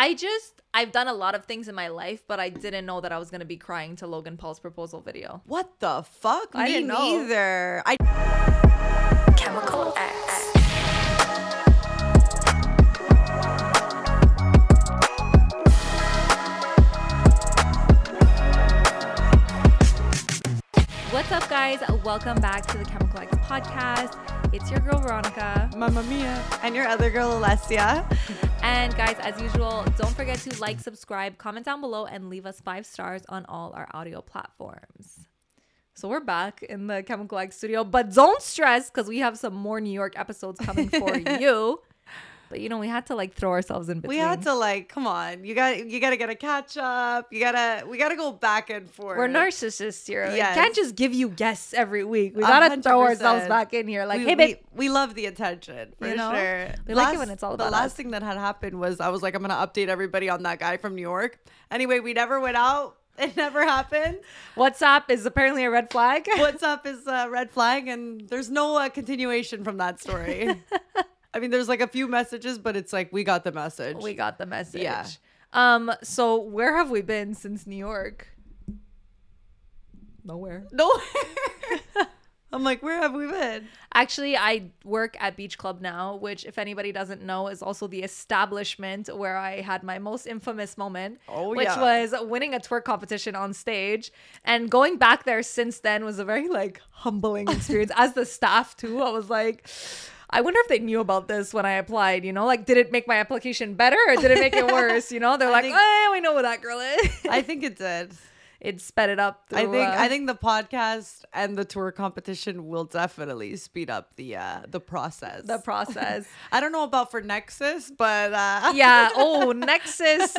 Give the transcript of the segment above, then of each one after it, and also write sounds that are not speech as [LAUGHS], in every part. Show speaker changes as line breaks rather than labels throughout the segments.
I just I've done a lot of things in my life, but I didn't know that I was gonna be crying to Logan Paul's proposal video.
What the fuck?
I
Me
didn't know.
neither. I
Chemical X.
What's up, guys? Welcome back to the Chemical X podcast. It's your girl Veronica.
Mamma Mia. And your other girl, Alessia.
And guys, as usual, don't forget to like, subscribe, comment down below, and leave us five stars on all our audio platforms. So we're back in the Chemical X studio, but don't stress because we have some more New York episodes coming for [LAUGHS] you. But you know, we had to like throw ourselves in between.
We had to like, come on. You got you gotta get a catch up. You gotta we gotta go back and forth.
We're narcissists here. We
Yes.
can't just give you guests every week. We gotta
hundred
throw ourselves back in here. Like,
we,
hey, babe,
we, we love the attention for
You know?
sure.
We like it when it's all
The last
us.
thing that had happened was I was like, I'm gonna update everybody on that guy from New York. Anyway, we never went out. [LAUGHS] It never happened.
WhatsApp is apparently a red flag.
What's up is a red flag, and there's no uh, continuation from that story. [LAUGHS] I mean, there's like a few messages, but it's like we got the message.
we got the message.
Yeah.
Um. So where have we been since New York? Nowhere.
no. [LAUGHS] I'm like, where have we been?
Actually, I work at Beach Club now, which, if anybody doesn't know, is also the establishment where I had my most infamous moment,
Oh,
which
yeah.
was winning a twerk competition on stage. And going back there since then was a very like humbling experience. [LAUGHS] As the staff too, I was like. I wonder if they knew about this when I applied, you know? Like, did it make my application better or did it make it [LAUGHS] worse? You know, they're
I
like,
think-
oh, we know who that girl is. [LAUGHS]
I think it did.
it sped it up.
I think
uh,
I think the podcast and the twerk competition will definitely speed up the uh the process.
the process. [LAUGHS]
I don't know about for Nexus, but uh
yeah. Oh, Nexus.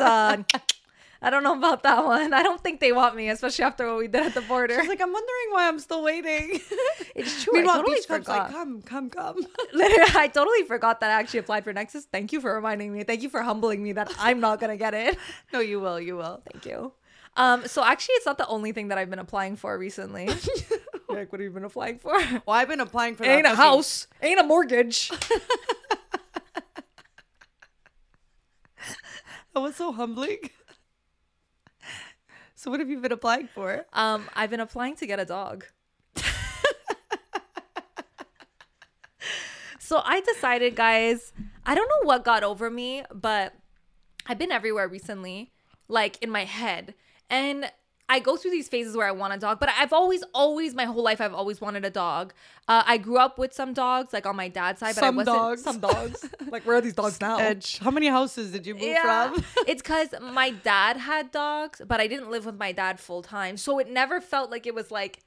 I don't know about that one. I don't think they want me, especially after what we did at the border.
She's like, I'm wondering why I'm still waiting. [LAUGHS]
It's true. I totally
Beach Club's
forgot.
like, come, come, come. [LAUGHS]
Literally, I totally forgot that I actually applied for Nexus. Thank you for reminding me. Thank you for humbling me that I'm not gonna get it. [LAUGHS]
no, you will, you will.
Thank you. Um, so actually, it's not the only thing that I've been applying for recently. like, what have you been applying for?
Well, I've been applying for that
Ain't a house, ain't a mortgage.
That was so humbling. So what have you been applying for?
Um, I've been applying to get a dog. [LAUGHS] so I decided, guys, I don't know what got over me, but I've been everywhere recently, like in my head. And I go through these phases where I want a dog, but I've always, always, my whole life, I've always wanted a dog. Uh, I grew up with some dogs, like on my dad's side, but
Some
I wasn't
dogs.
some dogs. [LAUGHS] like where are these dogs now?
Edge. How many houses did you move
Yeah.
from? [LAUGHS]
it's because my dad had dogs, but I didn't live with my dad full time. So it never felt like it was like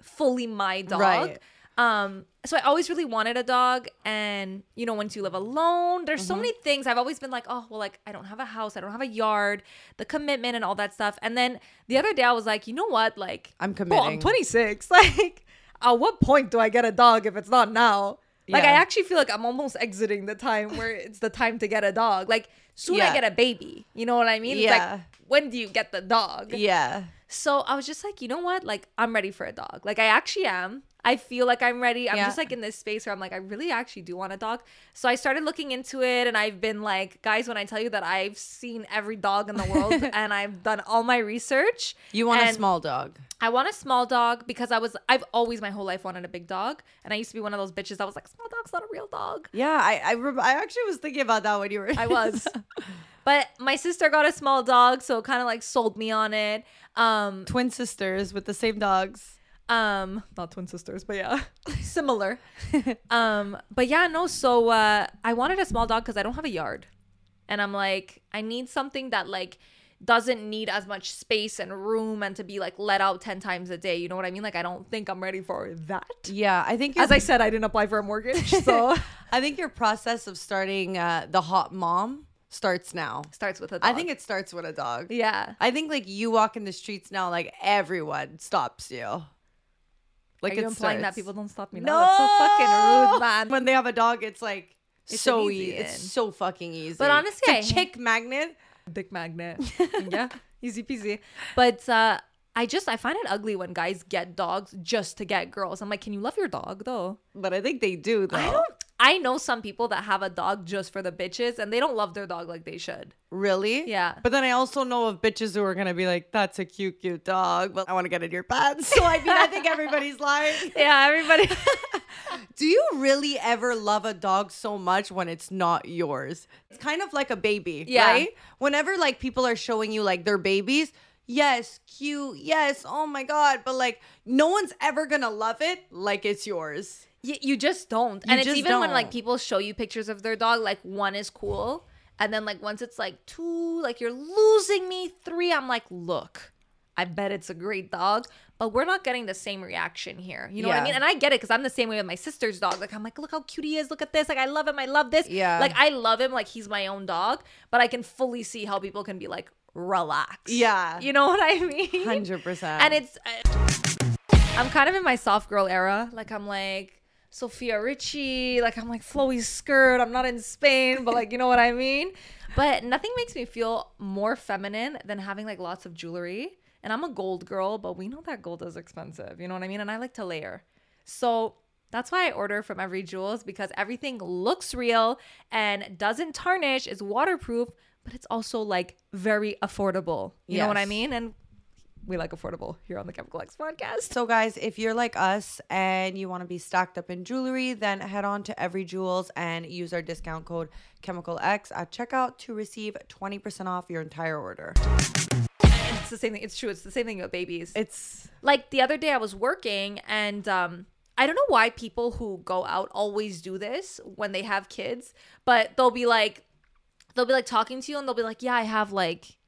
fully my dog.
Right.
Um, so I always really wanted a dog. And, you know, once you live alone, there's
Mm-hmm.
so many things. I've always been like, oh, well, like, I don't have a house, I don't have a yard, the commitment and all that stuff. And then the other day I was like, you know what? Like,
I'm
well, I'm 26. [LAUGHS] Like, at what point do I get a dog if it's not now? Like, I actually feel like I'm almost exiting the time where [LAUGHS] it's the time to get a dog. Like, soon I get a baby. You know what I mean?
Yeah.
like, when do you get the dog?
yeah.
So I was just like, you know what? Like, I'm ready for a dog. Like, I actually am. I feel like I'm ready. I'm
Yeah.
just like in this space where I'm like, I really actually do want a dog. So I started looking into it and I've been like, guys, when I tell you that I've seen every dog in the world [LAUGHS] and I've done all my research.
You want a small dog.
I want a small dog because I was, I've always my whole life wanted a big dog. And I used to be one of those bitches that was like, small dog's not a real dog.
Yeah, I I, rem- I actually was thinking about that when you were.
I was. [LAUGHS] but my sister got a small dog, so it kind of like sold me on it. Um,
twin sisters with the same dogs.
Um not twin sisters but yeah. [LAUGHS] Similar. Um but yeah no so uh i wanted a small dog because i don't have a yard. And i'm like i need something that like doesn't need as much space and room and to be like let out 10 times a day. You know what i mean? Like i don't think i'm ready for that.
Yeah, I think
as i said i didn't apply for a mortgage [LAUGHS] so.
I think your process of starting uh, the hot mom starts now.
starts with a dog.
I think it starts with a dog.
yeah.
I think like you walk in the streets now, like everyone stops you. Like
Are you implying that people don't stop me
No,
now? That's so fucking rude, man.
When they have a dog, it's like
It's
so easy.
easy
It's so fucking easy.
But honestly,
it's a
I-
chick magnet.
dick magnet. [LAUGHS] yeah, easy peasy. But uh, I just I find it ugly when guys get dogs just to get girls. I'm like, can you love your dog though?
But I think they do though.
I don't. I know some people that have a dog just for the bitches and they don't love their dog like they should.
Really?
Yeah.
But then I also know of bitches who are gonna be like, "That's a cute, cute dog," but I want to get in your pants. [LAUGHS] So I mean, I think everybody's lying. [LAUGHS]
Yeah, everybody. [LAUGHS]
Do you really ever love a dog so much when it's not yours? It's kind of like a baby,
Yeah.
right? Whenever like people are showing you like their babies, yes, cute, yes, oh my god, but like no one's ever gonna love it like it's yours.
You, you just don't.
You
and it's even when like people show you pictures of their dog, like one is cool. And then like once it's like two, like you're losing me. Three, I'm like, look, I bet it's a great dog. But we're not getting the same reaction here. You know what I mean? And I get it because I'm the same way with my sister's dog. Like I'm like, look how cute he is. Look at this. Like I love him. I love this.
Yeah.
Like I love him like he's my own dog. But I can fully see how people can be like, relax.
Yeah.
You know what I mean?
Hundred percent.
and it's uh, i'm kind of in my soft girl era like i'm like Sofia Richie like i'm like flowy skirt i'm not in spain but like you know what i mean but nothing makes me feel more feminine than having like lots of jewelry and i'm a gold girl but we know that gold is expensive you know what i mean and i like to layer so that's why I order from Evry Jewels because everything looks real and doesn't tarnish, is waterproof, but it's also like very affordable. You know what I mean? And we like affordable here on the Chemical X podcast.
So, guys, if you're like us and you want to be stocked up in jewelry, then head on to Evry Jewels and use our discount code Chemical X at checkout to receive 20% off your entire order.
It's the same thing. It's true. It's the same thing about babies.
It's
like the other day I was working and um I don't know why people who go out always do this when they have kids, but they'll be like they'll be like talking to you and they'll be like, "Yeah, I have like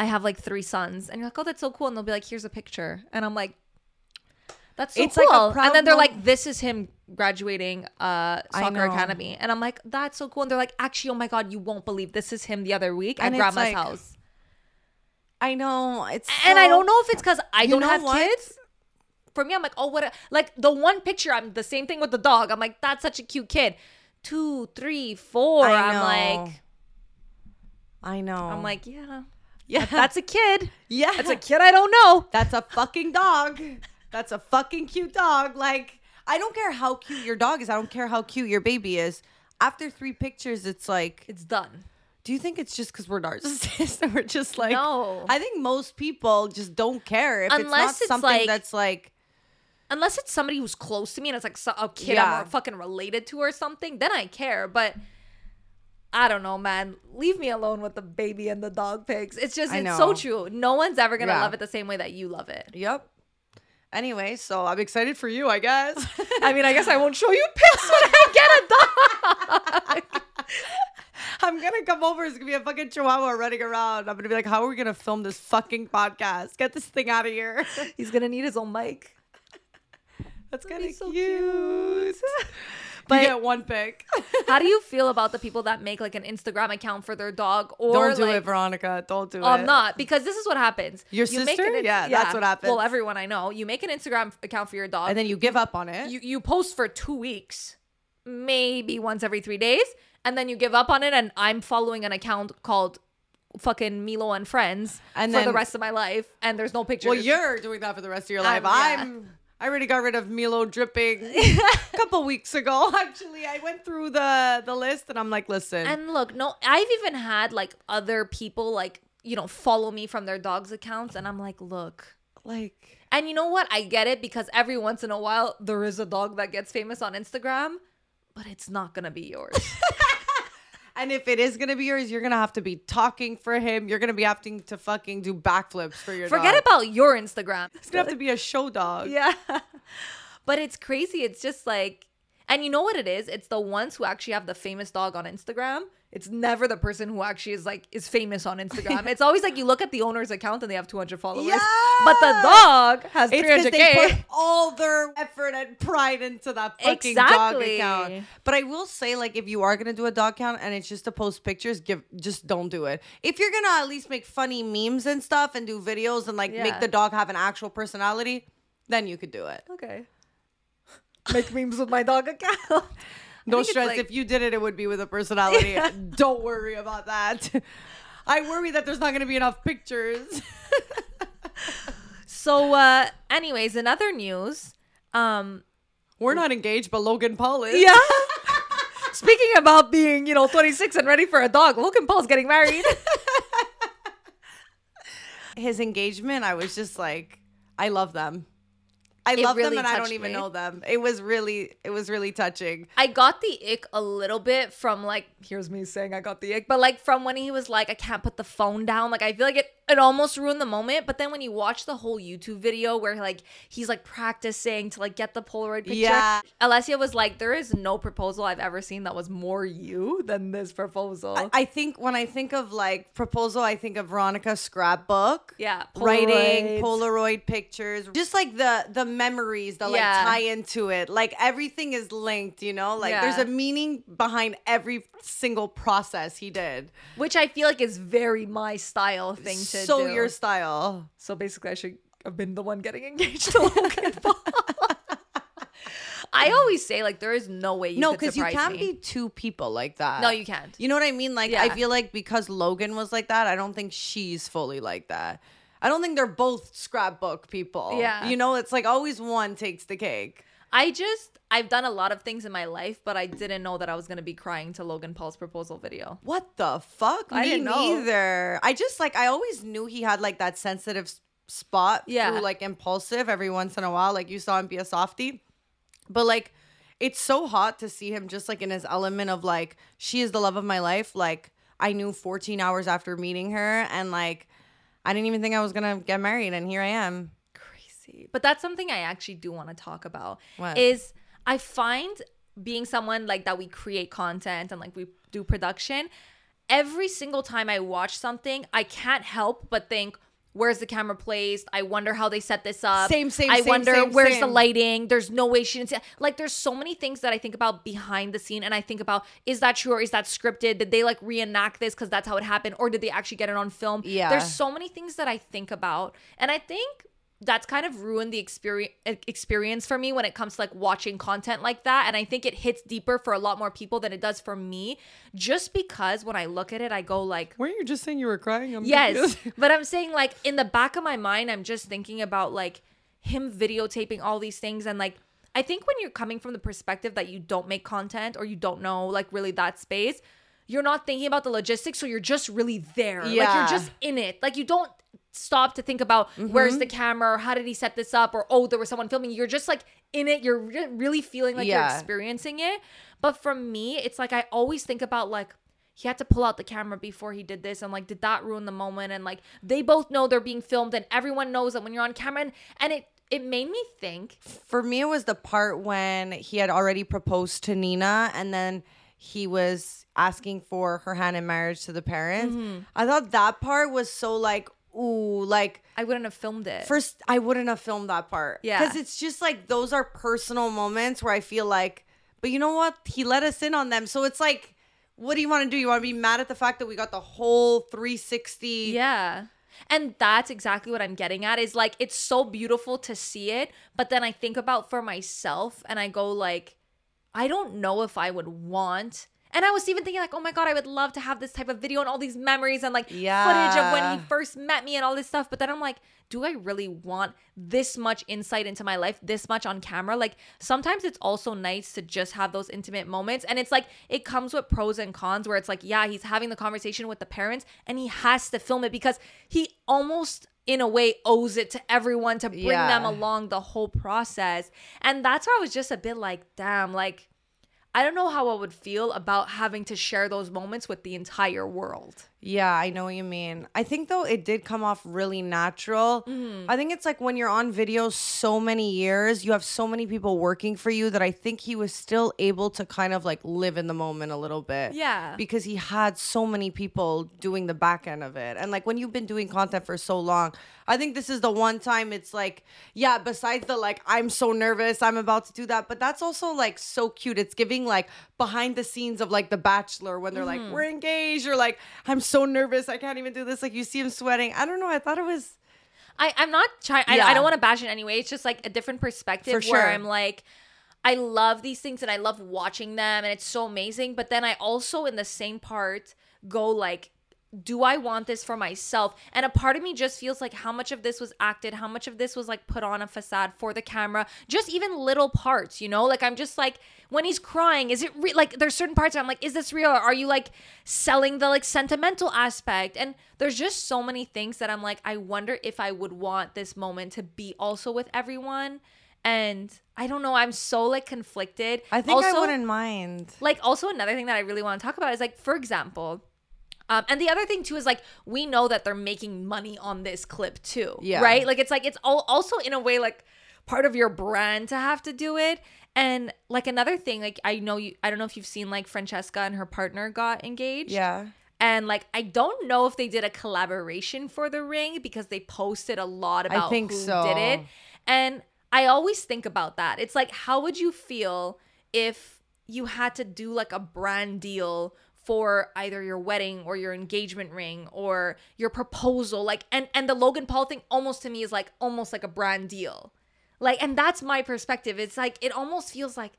I have like three sons." And you're like, "Oh, that's so cool." And they'll be like, "Here's a picture." And I'm like, "That's so
It's
cool."
proud
and then they're like, "This is him graduating uh soccer academy." And I'm like, "That's so cool." And they're like, "Actually, oh my god, you won't believe this is him the other week
And
at
it's
grandma's
like,
house."
I know it's
and I don't know if it's because I don't have
what?
kids. For me, I'm like, oh, what? A, like the one picture, I'm the same thing with the dog. I'm like, that's such a cute kid. Two, three, four. I'm like,
I know.
I'm like, yeah,
yeah,
that's a kid.
yeah,
That's a kid I don't know.
That's a fucking dog. [LAUGHS] That's a fucking cute dog. Like, I don't care how cute your dog is. I don't care how cute your baby is. After three pictures, it's like,
It's done.
do you think it's just because we're narcissists and [LAUGHS] we're just like,
No.
I think most people just don't care if it's
Unless
not
it's
something
like-
that's like,
Unless it's somebody who's close to me and it's like so- oh, a kid
Yeah.
I'm fucking related to or something, then I care. But I don't know, man. Leave me alone with the baby and the dog pics. It's just, it's so true. No one's ever gonna
Yeah.
love it the same way that you love it.
yep. Anyway, so I'm excited for you, I guess. [LAUGHS]
I mean, I guess I won't show you pics when I get a dog. [LAUGHS]
I'm gonna come over. It's gonna be a fucking chihuahua running around. I'm gonna be like, how are we gonna film this fucking podcast? Get this thing out of here.
He's gonna need his own mic. [LAUGHS]
That's kind
be
of
so
cute.
But-
you get one pick. [LAUGHS]
How do you feel about the people that make like an Instagram account for their dog or
Don't do
like,
it, Veronica. Don't do it.
I'm not because this is what happens.
Your
You make
sister?
an Inst-
Yeah, that's what happens.
Well, everyone I know, you make an Instagram account for your dog,
And then you give up on it.
you you post for two weeks, maybe once every three days, and then you give up on it. And I'm following an account called fucking Milo and Friends
And
for the rest of my life, and there's no pictures.
well, you're doing that for the rest of your um, life.
I'm-
I'm. I already got rid of Milo dripping a [LAUGHS] couple weeks ago. [LAUGHS] Actually, I went through the the list and I'm like, listen,
And look, no, I've even had like other people like, you know, follow me from their dogs' accounts. And I'm like, look.
like,
And you know what? I get it because every once in a while there is a dog that gets famous on Instagram, but it's not going to be yours. [LAUGHS]
and if it is gonna be yours, you're gonna have to be talking for him. You're gonna be having to fucking do backflips for your.
Forget
dog.
about your Instagram.
It's gonna have to be a show dog.
Yeah. [LAUGHS] but it's crazy. It's just like, and you know what it is? It's the ones who actually have the famous dog on Instagram. It's never the person who actually is like is famous on Instagram. it's always like you look at the owner's account and they have 200 followers, but the dog has
It's because
300k.
they put all their effort and pride into that fucking dog account. But I will say, like, if you are gonna do a dog count and it's just to post pictures, give just don't do it. If you're gonna at least make funny memes and stuff and do videos and like
Yeah.
make the dog have an actual personality, then you could do it.
okay. Make memes with my dog account. [LAUGHS]
No stress.
like-
if you did it, it would be with a personality. [LAUGHS] don't worry about that. I worry that there's not gonna be enough pictures.
So, uh, anyways, in other news, um,
We're not engaged, but Logan Paul is.
yeah, [LAUGHS] Speaking about being, you know, 26 and ready for a dog, Logan Paul's getting married.
His engagement, I was just like, I love them. I
It
love
really
them and I don't even
me.
know them. It was really, it was really touching.
I got the ick a little bit from like, here's me saying I got the ick, but like from when he was like, I can't put the phone down. Like, I feel like it, it almost ruined the moment. But then when you watch the whole YouTube video where like he's like practicing to like get the Polaroid picture,
Yeah.
Alessia was like, there is no proposal I've ever seen that was more you than this proposal.
I, I think when I think of like proposal, I think of Veronica scrapbook.
yeah,
Writing Polaroid pictures, just like the the memories that like
Yeah.
tie into it. Like everything is linked, you know. Like there's a meaning behind every single process he did.
which I feel like is very my style thing to
so
do.
your style.
So basically, I should have been the one getting [LAUGHS] engaged to Logan [LAUGHS] Paul. I always say like there is no way you
no,
because
because you can't be two people like that.
No, you can't.
You know what I mean? Like I feel like because Logan was like that, I don't think she's fully like that. I don't think they're both scrapbook people.
Yeah.
You know, it's like always one takes the cake.
I just I've done a lot of things in my life, but I didn't know that I was gonna be crying to Logan Paul's proposal video.
What the fuck?
I
Me
didn't know.
neither. I just like I always knew he had like that sensitive s- spot
Yeah.
through like impulsive every once in a while, like you saw him be a softie. But like it's so hot to see him just like in his element of like she is the love of my life. Like I knew 14 hours after meeting her and like I didn't even think I was gonna get married and here I am.
Crazy. But that's something I actually do want to talk about.
What?
Is I find being someone like that we create content and like we do production, every single time I watch something, I can't help but think, where's the camera placed? I wonder how they set this up.
Same, same,
I
same,
wonder
same,
where's the lighting. There's no way she didn't see like there's so many things that I think about behind the scene and I think about is that true or is that scripted? Did they like reenact this because that's how it happened? Or did they actually get it on film?
Yeah.
There's so many things that I think about. And I think that's kind of ruined the experience experience for me when it comes to like watching content like that and i think it hits deeper for a lot more people than it does for me just because when i look at it i go like
Weren't you just saying you were crying? I'm
yes [LAUGHS] but i'm saying like in the back of my mind i'm just thinking about like him videotaping all these things and like i think when you're coming from the perspective that you don't make content or you don't know like really that space you're not thinking about the logistics so you're just really there like
Yeah.
you're just in it like you don't stop to think about where's the camera or how did he set this up or oh there was someone filming. You're just like in it. You're re- really feeling like you're experiencing it. But for me it's like i always think about like he had to pull out the camera before he did this and like did that ruin the moment? And like they both know they're being filmed and everyone knows that when you're on camera. And, and it it made me think
For me, it was the part when he had already proposed to Nina and then he was asking for her hand in marriage to the parents.
Mm-hmm.
I thought that part was so like, ooh, like
i wouldn't have filmed it
first, I wouldn't have filmed that part.
Yeah.
Because it's just like those are personal moments where I feel like, but you know what? He let us in on them. So it's like, what do you want to do? You want to be mad at the fact that we got the whole 360?
Yeah. And that's exactly what I'm getting at is like it's so beautiful to see it, but then I think about for myself and I go like I don't know if I would want and I was even thinking like, oh my god, I would love to have this type of video and all these memories and like yeah. footage of when he first met me and all this stuff. But then I'm like, do I really want this much insight into my life, this much on camera? Like sometimes it's also nice to just have those intimate moments. And it's like it comes with pros and cons where it's like, yeah, he's having the conversation with the parents and he has to film it because he almost in a way owes it to everyone to bring them along the whole process. And that's where I was just a bit like, damn, like I don't know how I would feel about having to share those moments with the entire world.
Yeah, I know what you mean. I think though it did come off really natural.
Mm-hmm.
I think it's like when you're on video so many years, you have so many people working for you that I think he was still able to kind of like live in the moment a little bit.
Yeah.
Because he had so many people doing the back end of it. And like when you've been doing content for so long, I think this is the one time it's like, yeah, besides the like, I'm so nervous, I'm about to do that. But that's also like so cute. It's giving like behind the scenes of like The Bachelor when they're
Mm-hmm.
like, we're engaged, or like, I'm so nervous, I can't even do this. Like you see him sweating. I don't know. I thought it was
I, I'm not trying. I, I don't want to bash it anyway. It's just like a different perspective
For
where
sure.
I'm like, I love these things and I love watching them and it's so amazing. But then I also, in the same part, go like, do I want this for myself? And a part of me just feels like how much of this was acted, how much of this was like put on a facade for the camera, just even little parts, you know? Like I'm just like when he's crying, is it re- like there's certain parts I'm like, is this real? Or are you like selling the like sentimental aspect? And there's just so many things that I'm like, I wonder if I would want this moment to be also with everyone. And I don't know, I'm so like conflicted.
I think I
Also-
wouldn't mind.
like also another thing that I really want to talk about is like for example um, and the other thing too is like we know that they're making money on this clip too
Yeah.
right like it's like it's all also in a way like part of your brand to have to do it and like another thing like I know you I don't know if you've seen like Francesca and her partner got engaged
Yeah.
and like I don't know if they did a collaboration for the ring because they posted a lot about I
think
who
so.
did it. And I always think about that. It's like how would you feel if you had to do like a brand deal for either your wedding or your engagement ring or your proposal like and and the Logan Paul thing almost to me is like almost like a brand deal. Like and that's my perspective. It's like it almost feels like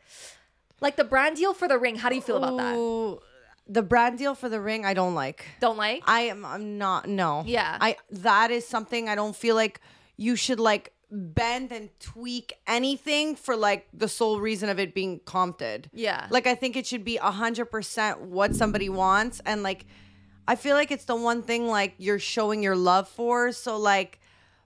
like the brand deal for the ring. How do you feel about that?
Ooh, The brand deal for the ring, I don't like.
Don't like?
I am. I'm not. No.
Yeah.
I. That is something I don't feel like you should like bend and tweak anything for like the sole reason of it being compted.
Yeah.
Like I think it should be a hundred percent what somebody wants, and like I feel like it's the one thing like you're showing your love for. So like.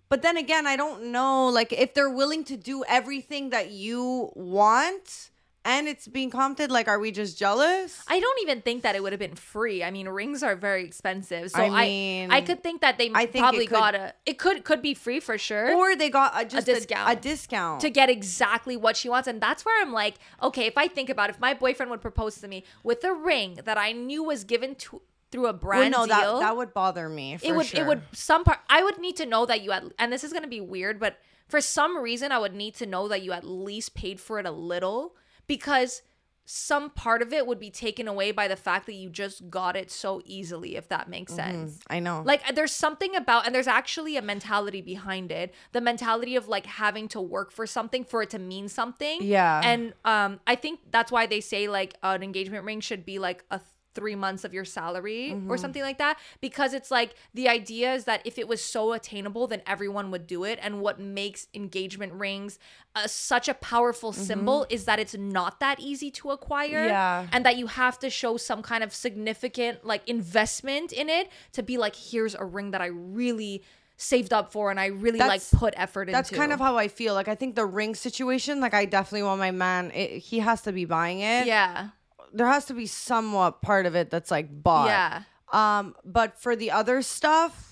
But then again, I don't know. Like, if they're willing to do everything that you want and it's being compted, like, are we just jealous?
I don't even think that it would have been free. I mean, rings are very expensive, so
I
I
mean,
I, could think that they
I
probably
could-
got a. It could could be free for sure
or they got uh, a, just a
discount.
A, discount.
to get exactly what she wants, and that's where I'm like, okay, if I think about it, if my boyfriend would propose to me with a ring that I knew was given to through a
well,
brand
no,
deal,
that that would bother me. For
it would
sure.
it would some part I would need to know that you had and this is gonna be weird, but for some reason I would need to know that you at least paid for it a little because some part of it would be taken away by the fact that you just got it so easily, if that makes sense.
I know.
Like there's something about and there's actually a mentality behind it. The mentality of like having to work for something for it to mean something.
Yeah.
And um I think that's why they say like an engagement ring should be like a three months of your salary
Mm-hmm.
or something like that because it's like the idea is that if it was so attainable then everyone would do it and what makes engagement rings uh, such a powerful symbol is that it's not that easy to acquire
Mm-hmm. Yeah.
and that you have to show some kind of significant like investment in it to be like here's a ring that I really saved up for and I really
That's-
like put effort
That's
into.
That's kind of how I feel. Like I think the ring situation, like I definitely want my man. It, he has to be buying it.
yeah.
There has to be somewhat part of it that's like bought.
Yeah.
Um, but for the other stuff,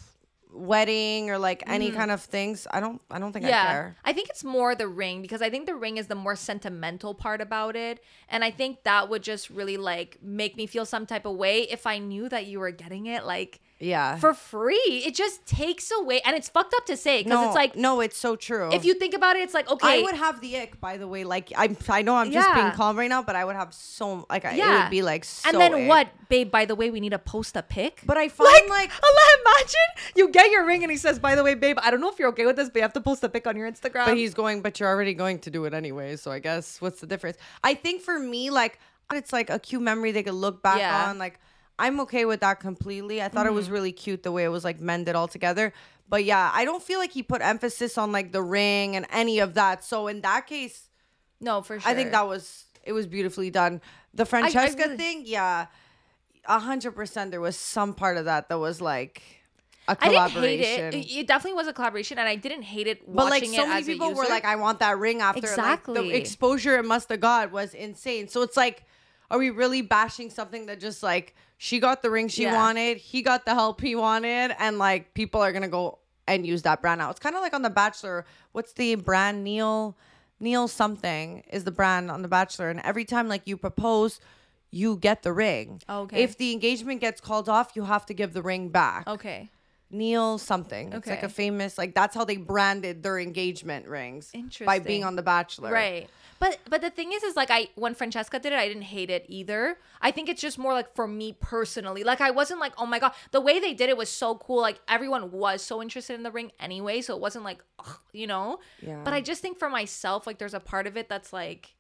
wedding or like any kind of things, I don't. I don't think I
Mm. Yeah.
care.
I think it's more the ring because I think the ring is the more sentimental part about it. And I think that would just really like make me feel some type of way if I knew that you were getting it like
Yeah.
for free. It just takes away and it's fucked up to say because
no,
it's like
no, it's so true.
if you think about it, it's like okay.
I would have the ick, by the way. Like I'm, I know I'm just being calm right now, but I would have so like I it would be like so.
and then
ick.
what, babe? By the way, we need to post a pic.
But I find like, [LAUGHS]
Allah, imagine you get your ring and he says, "By the way, babe, I don't know if you're okay with this, but you have to post a pic on your Instagram."
but he's going. But you're already going to do it anyway, so I guess what's the difference? I think for me, like it's like a cute memory they could look back
Yeah.
On. Like I'm okay with that completely. I thought it was mm-hmm. really cute the way it was like mended all together. But yeah, I don't feel like he put emphasis on like the ring and any of that. So in that case,
no, for sure.
I think that was it was beautifully done. The Francesca
really-
thing, yeah, a hundred percent. There was some part of that that was like a
I didn't
collaboration.
hate it. it. It definitely was a collaboration, and I didn't hate it.
but like so many people were like, I want that ring after. Like,
Exactly.
the exposure it must have got was insane. So it's like, are we really bashing something that just like she got the ring she
Yeah.
wanted, he got the help he wanted, and like people are gonna go and use that brand now. It's kind of like on The Bachelor. What's the brand? Neil Neil something is the brand on The Bachelor, and every time like you propose. You get the ring.
Okay.
If the engagement gets called off, you have to give the ring back.
okay,
Neil something. It's like a famous like that's how they branded their engagement rings
Interesting.
by being on The Bachelor.
right. But but the thing is, is like I when Francesca did it, I didn't hate it either. I think it's just more like for me personally. Like I wasn't like, oh my god, the way they did it was so cool. Like everyone was so interested in the ring anyway, so it wasn't like, ugh, you know.
Yeah.
But I just think for myself, like there's a part of it that's like.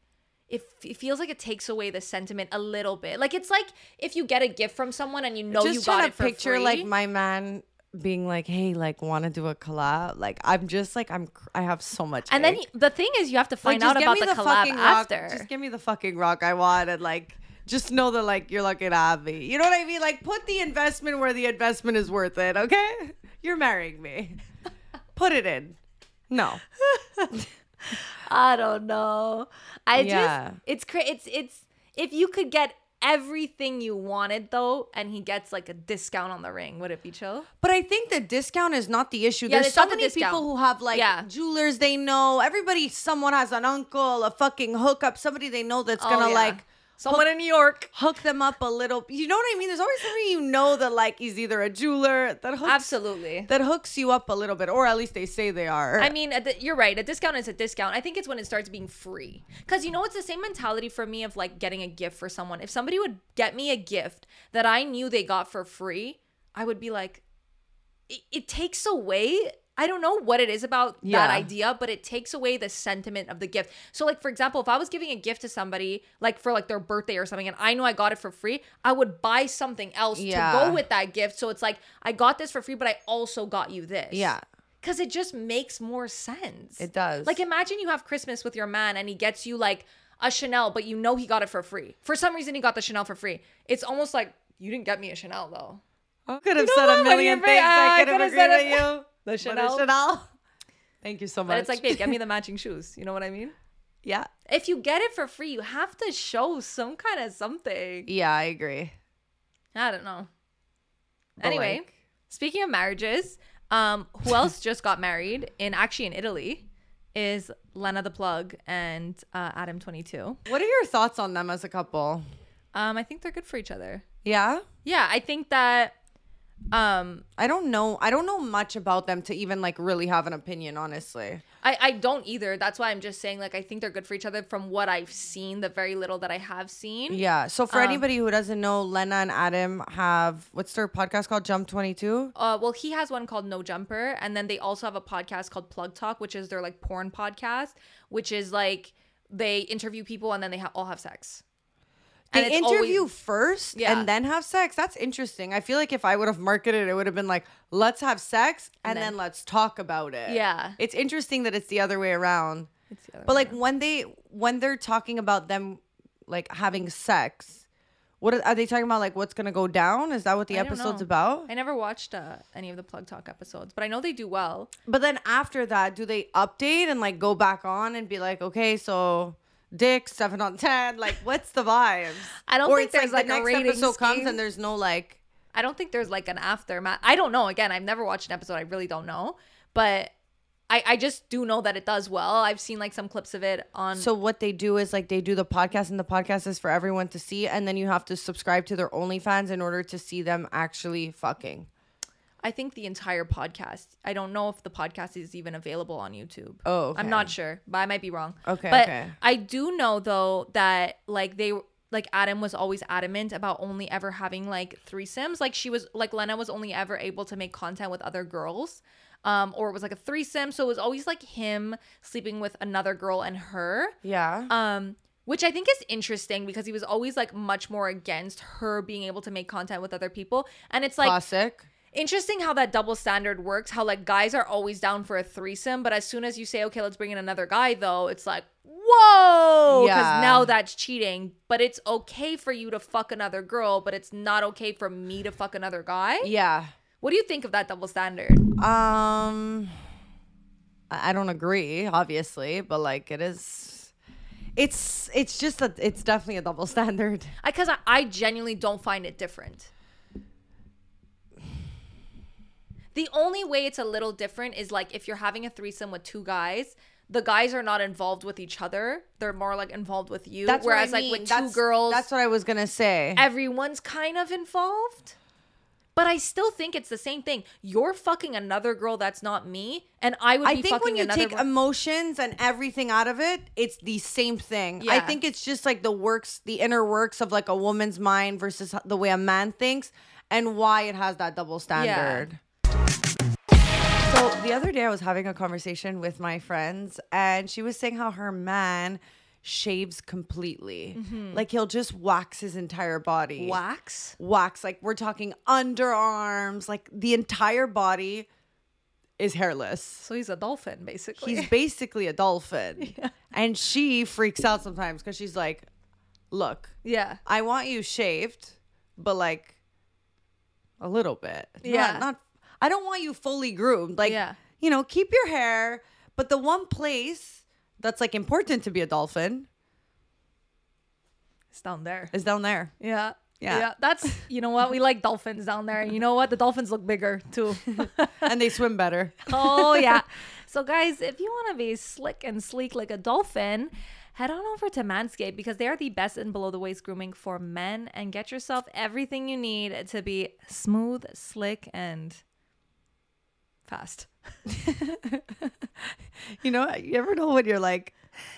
it, it feels like it takes away the sentiment a little bit. Like it's like if you get a gift from someone and you know
just
you got
to
it for
picture
free.
like my man being like, "Hey, like, want to do a collab?" Like, I'm just like, I'm, cr- I have so much.
and then
ache.
you, the thing is, you have to find
just
out about
me
the, collab
fucking
after.
Rock, just give me the fucking rock I want, and like, just know that like you're lucky to have me. You know what I mean? Like, put the investment where the investment is worth it. Okay, you're marrying me. [LAUGHS] Put it in. No. [LAUGHS]
I don't know. I
Yeah.
just it's cra- it's it's if you could get everything you wanted though, and he gets like a discount on the ring, would it be chill?
But I think the discount is not the issue.
Yeah,
There's
it's
so
not the
many
discount.
people who have like
Yeah.
jewelers they know. Everybody, someone has an uncle, a fucking hookup, somebody they know that's oh, gonna
Oh, yeah.
like
someone in New York.
hook them up a little. You know what I mean? There's always somebody you know that like is either a jeweler that hooks
Absolutely.
that hooks you up a little bit, or at least they say they are.
I mean, di- you're right. A discount is a discount. I think it's when it starts being free. Because, you know, it's the same mentality for me of like getting a gift for someone. If somebody would get me a gift that I knew they got for free, I would be like, it, it takes away. I don't know what it is about that idea, but it takes away the sentiment of the gift. So, like for example, if I was giving a gift to somebody, like for like their birthday or something, and I know I got it for free, I would buy something else
Yeah.
to go with that gift. So it's like I got this for free, but I also got you this.
yeah,
Because it just makes more sense.
it does.
Like imagine you have Christmas with your man and he gets you like a Chanel, but you know he got it for free. For some reason he got the Chanel for free. It's almost like you didn't get me a Chanel though.
I could have
know
said
what?
a million things.
I
could have
said
with
it.
you. [LAUGHS]
The
But a
Chanel.
Chanel. Thank you so much.
But it's like, babe, get me the [LAUGHS] matching shoes. You know what I mean?
yeah,
If you get it for free, you have to show some kind of something.
yeah, I agree.
I don't know.
But,
anyway,
like,
speaking of marriages, um, who [LAUGHS] else just got married in actually in Italy is Lena the Plug and uh, Adam 22.
what are your thoughts on them as a couple?
Um, I think they're good for each other.
Yeah.
Yeah, I think that um
I don't know. I don't know much about them to even like really have an opinion, honestly.
I, I don't either. That's why I'm just saying like I think they're good for each other from what I've seen, the very little that I have seen.
Yeah. So for
Um,
anybody who doesn't know, Lena and Adam have what's their podcast called? Jump Twenty Two.
Uh well he has one called No Jumper and then they also have a podcast called Plug Talk, which is their like porn podcast, which is like they interview people and then they ha- all have sex.
They
it's always-
interview first
Yeah.
and then have sex. That's interesting. I feel like if I would have marketed it, it would have been like, let's have sex and,
And
then,
then-
let's talk about it.
Yeah.
It's interesting that it's the other way around.
It's the other
But
way
like when they when they're talking about them like having sex, what are, are they talking about? Like what's gonna go down? Is that what the
I
episode's about?
I never watched uh, any of the Plug Talk episodes, but I know they do well.
But then after that, do they update and like go back on and be like, okay, so dick seven on ten? Like, what's the vibes? [LAUGHS]
I don't
or
think there's, like, a
the next
rating
episode comes and there's no like.
I don't think there's like an aftermath. I don't know. Again, I've never watched an episode. I really don't know. But I, I just do know that it does well. I've seen like some clips of it on.
So what they do is like they do the podcast and the podcast is for everyone to see, and then you have to subscribe to their OnlyFans in order to see them actually fucking.
I think the entire podcast. I don't know if the podcast is even available on YouTube.
Oh, okay.
I'm not sure, but I might be wrong.
Okay,
But
okay.
I do know though that like they like Adam was always adamant about only ever having like threesomes. Like she was like Lena was only ever able to make content with other girls. Um, or it was like a threesome. So it was always like him sleeping with another girl and her.
Yeah.
Um, which I think is interesting because he was always like much more against her being able to make content with other people. And it's like
Classic.
Interesting how that double standard works how like guys are always down for a threesome but as soon as you say okay let's bring in another guy though it's like whoa because
Yeah.
now that's cheating but it's okay for you to fuck another girl but it's not okay for me to fuck another guy
Yeah.
what do you think of that double standard
Um, I I don't agree, obviously, but like it is. It's it's just that it's definitely a double standard.
because I, I genuinely don't find it different the only way it's a little different is like if you're having a threesome with two guys the guys are not involved with each other they're more like involved with you
That's what I
whereas like
mean.
with two
That's-
girls
That's what I was gonna say.
everyone's kind of involved. But I still think it's the same thing. You're fucking another girl that's not me, and I would
I think when you take
girl.
emotions and everything out of it, it's the same thing. I think it's just like the works, the inner works of like a woman's mind versus the way a man thinks, and why it has that double standard. So the other day, I was having a conversation with my friends, and she was saying how her man shaves completely. Mm-hmm. Like he'll just wax his entire body.
Wax.
Wax. Like we're talking underarms, like the entire body is hairless.
So he's a dolphin, basically.
He's basically a dolphin. [LAUGHS] yeah. And she freaks out sometimes because she's like, look,
yeah.
I want you shaved, but like a little bit. Not-
Yeah.
Not, I don't want you fully groomed. Like,
Yeah.
you know, keep your hair, but the one place that's like important to be a dolphin
It's down there.
is down there.
Yeah.
Yeah.
That's you know what? We like dolphins down there. You know what? The dolphins look bigger too. [LAUGHS]
and they swim better.
oh yeah. [LAUGHS] So guys, if you want to be slick and sleek like a dolphin, head on over to Manscaped because they are the best in below the waist grooming for men and get yourself everything you need to be smooth, slick and fast. [LAUGHS]
You know, you ever know when you're like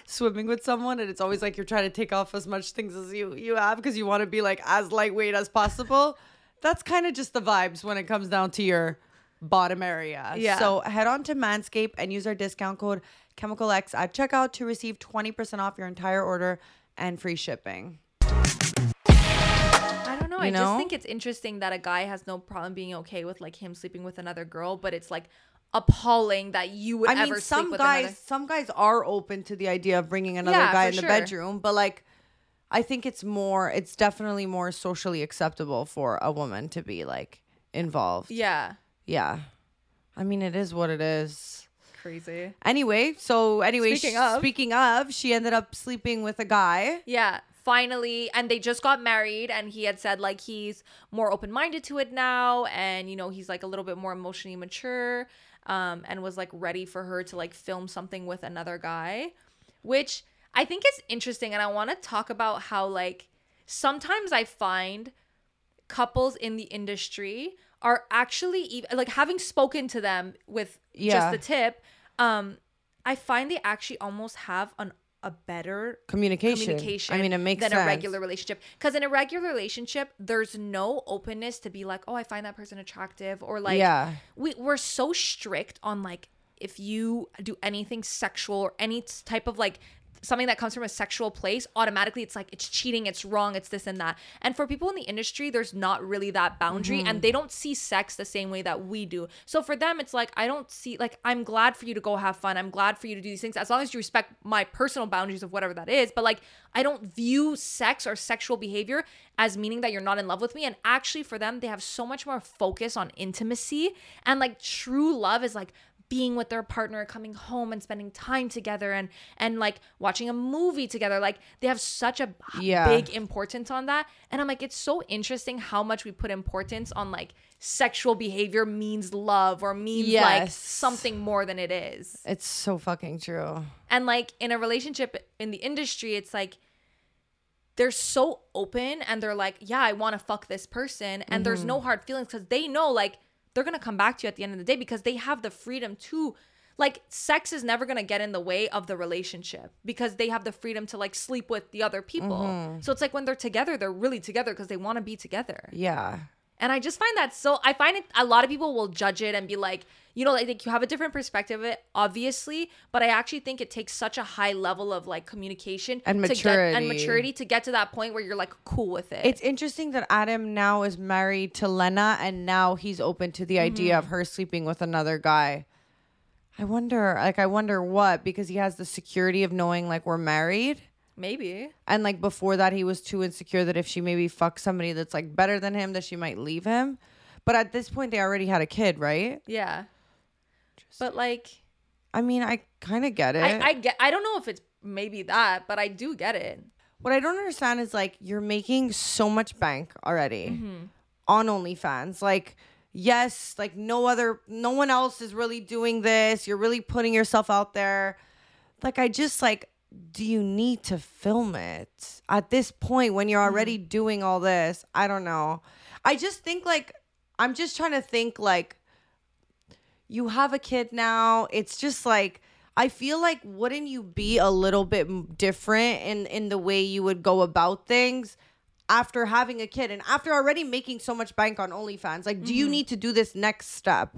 swimming with someone and it's always like you're trying to take off as much things as you you have because you want to be like as lightweight as possible. That's kind of just the vibes when it comes down to your bottom area.
Yeah.
So head on to Manscaped and use our discount code Chemical X at checkout to receive 20% off your entire order and free shipping.
I don't know. Just think it's interesting that a guy has no problem being okay with like him sleeping with another girl, but it's like appalling that you would
I
ever
mean,
sleep
some
with
guys,
another.
some guys are open to the idea of bringing another
Yeah,
guy in the
sure.
bedroom, but like, I think it's more, it's definitely more socially acceptable for a woman to be like involved.
Yeah.
Yeah. I mean, it is what it is.
Crazy.
Anyway, so anyway,
Speaking of.
speaking of, she ended up sleeping with a guy.
Yeah, finally, and they just got married, and he had said like he's more open minded to it now, and you know he's like a little bit more emotionally mature, um, and was like ready for her to like film something with another guy, which I think is interesting, and I want to talk about how like sometimes I find couples in the industry are actually even like having spoken to them with
Yeah.
just the tip um i find they actually almost have an a better
Communication.
communication
I mean, it makes
than
sense.
a regular relationship because in a regular relationship there's no openness to be like oh i find that person attractive or like
Yeah.
we, we're so strict on like if you do anything sexual or any type of like something that comes from a sexual place automatically it's like it's cheating it's wrong it's this and that. And for people in the industry there's not really that boundary
Mm-hmm.
and they don't see sex the same way that we do. So for them it's like i don't see like i'm glad for you to go have fun. I'm glad for you to do these things as long as you respect my personal boundaries of whatever that is. But like i don't view sex or sexual behavior as meaning that you're not in love with me. And actually for them they have so much more focus on intimacy. And like true love is like being with their partner coming home and spending time together and and like watching a movie together like they have such a
Yeah.
big importance on that and i'm like it's so interesting how much we put importance on like sexual behavior means love or means like something more than it is
It's so fucking true.
and like in a relationship in the industry it's like they're so open and they're like yeah i want to fuck this person and there's
Mm-hmm.
no hard feelings because they know like they're gonna come back to you at the end of the day because they have the freedom to like sex is never gonna get in the way of the relationship because they have the freedom to like sleep with the other people
Mm-hmm.
so it's like when they're together they're really together because they want to be together
Yeah.
And I just find that so I find it a lot of people will judge it and be like, you know, like, like you have a different perspective of it, obviously, but I actually think it takes such a high level of like communication
And
to get, and
maturity.
maturity to get to that point where you're like cool with it.
It's interesting that Adam now is married to Lena and now he's open to the idea mm-hmm. of her sleeping with another guy. I wonder, like, I wonder what, because he has the security of knowing, like, we're married.
Maybe.
And, like, before that, he was too insecure that if she maybe fucks somebody that's, like, better than him, that she might leave him. But at this point, they already had a kid, right?
Yeah. But like
I mean, I kind of get it.
I, I get I don't know if it's maybe that, but I do get it.
What I don't understand is like you're making so much bank already mm-hmm. on OnlyFans. Like, yes, like no other, no one else is really doing this. You're really putting yourself out there. Like, I just like, do you need to film it at this point when you're already mm. doing all this? I don't know. I just think like, I'm just trying to think like, you have a kid now. It's just like I feel like wouldn't you be a little bit different in in the way you would go about things after having a kid and after already making so much bank on OnlyFans? Like, do you mm-hmm. need to do this next step?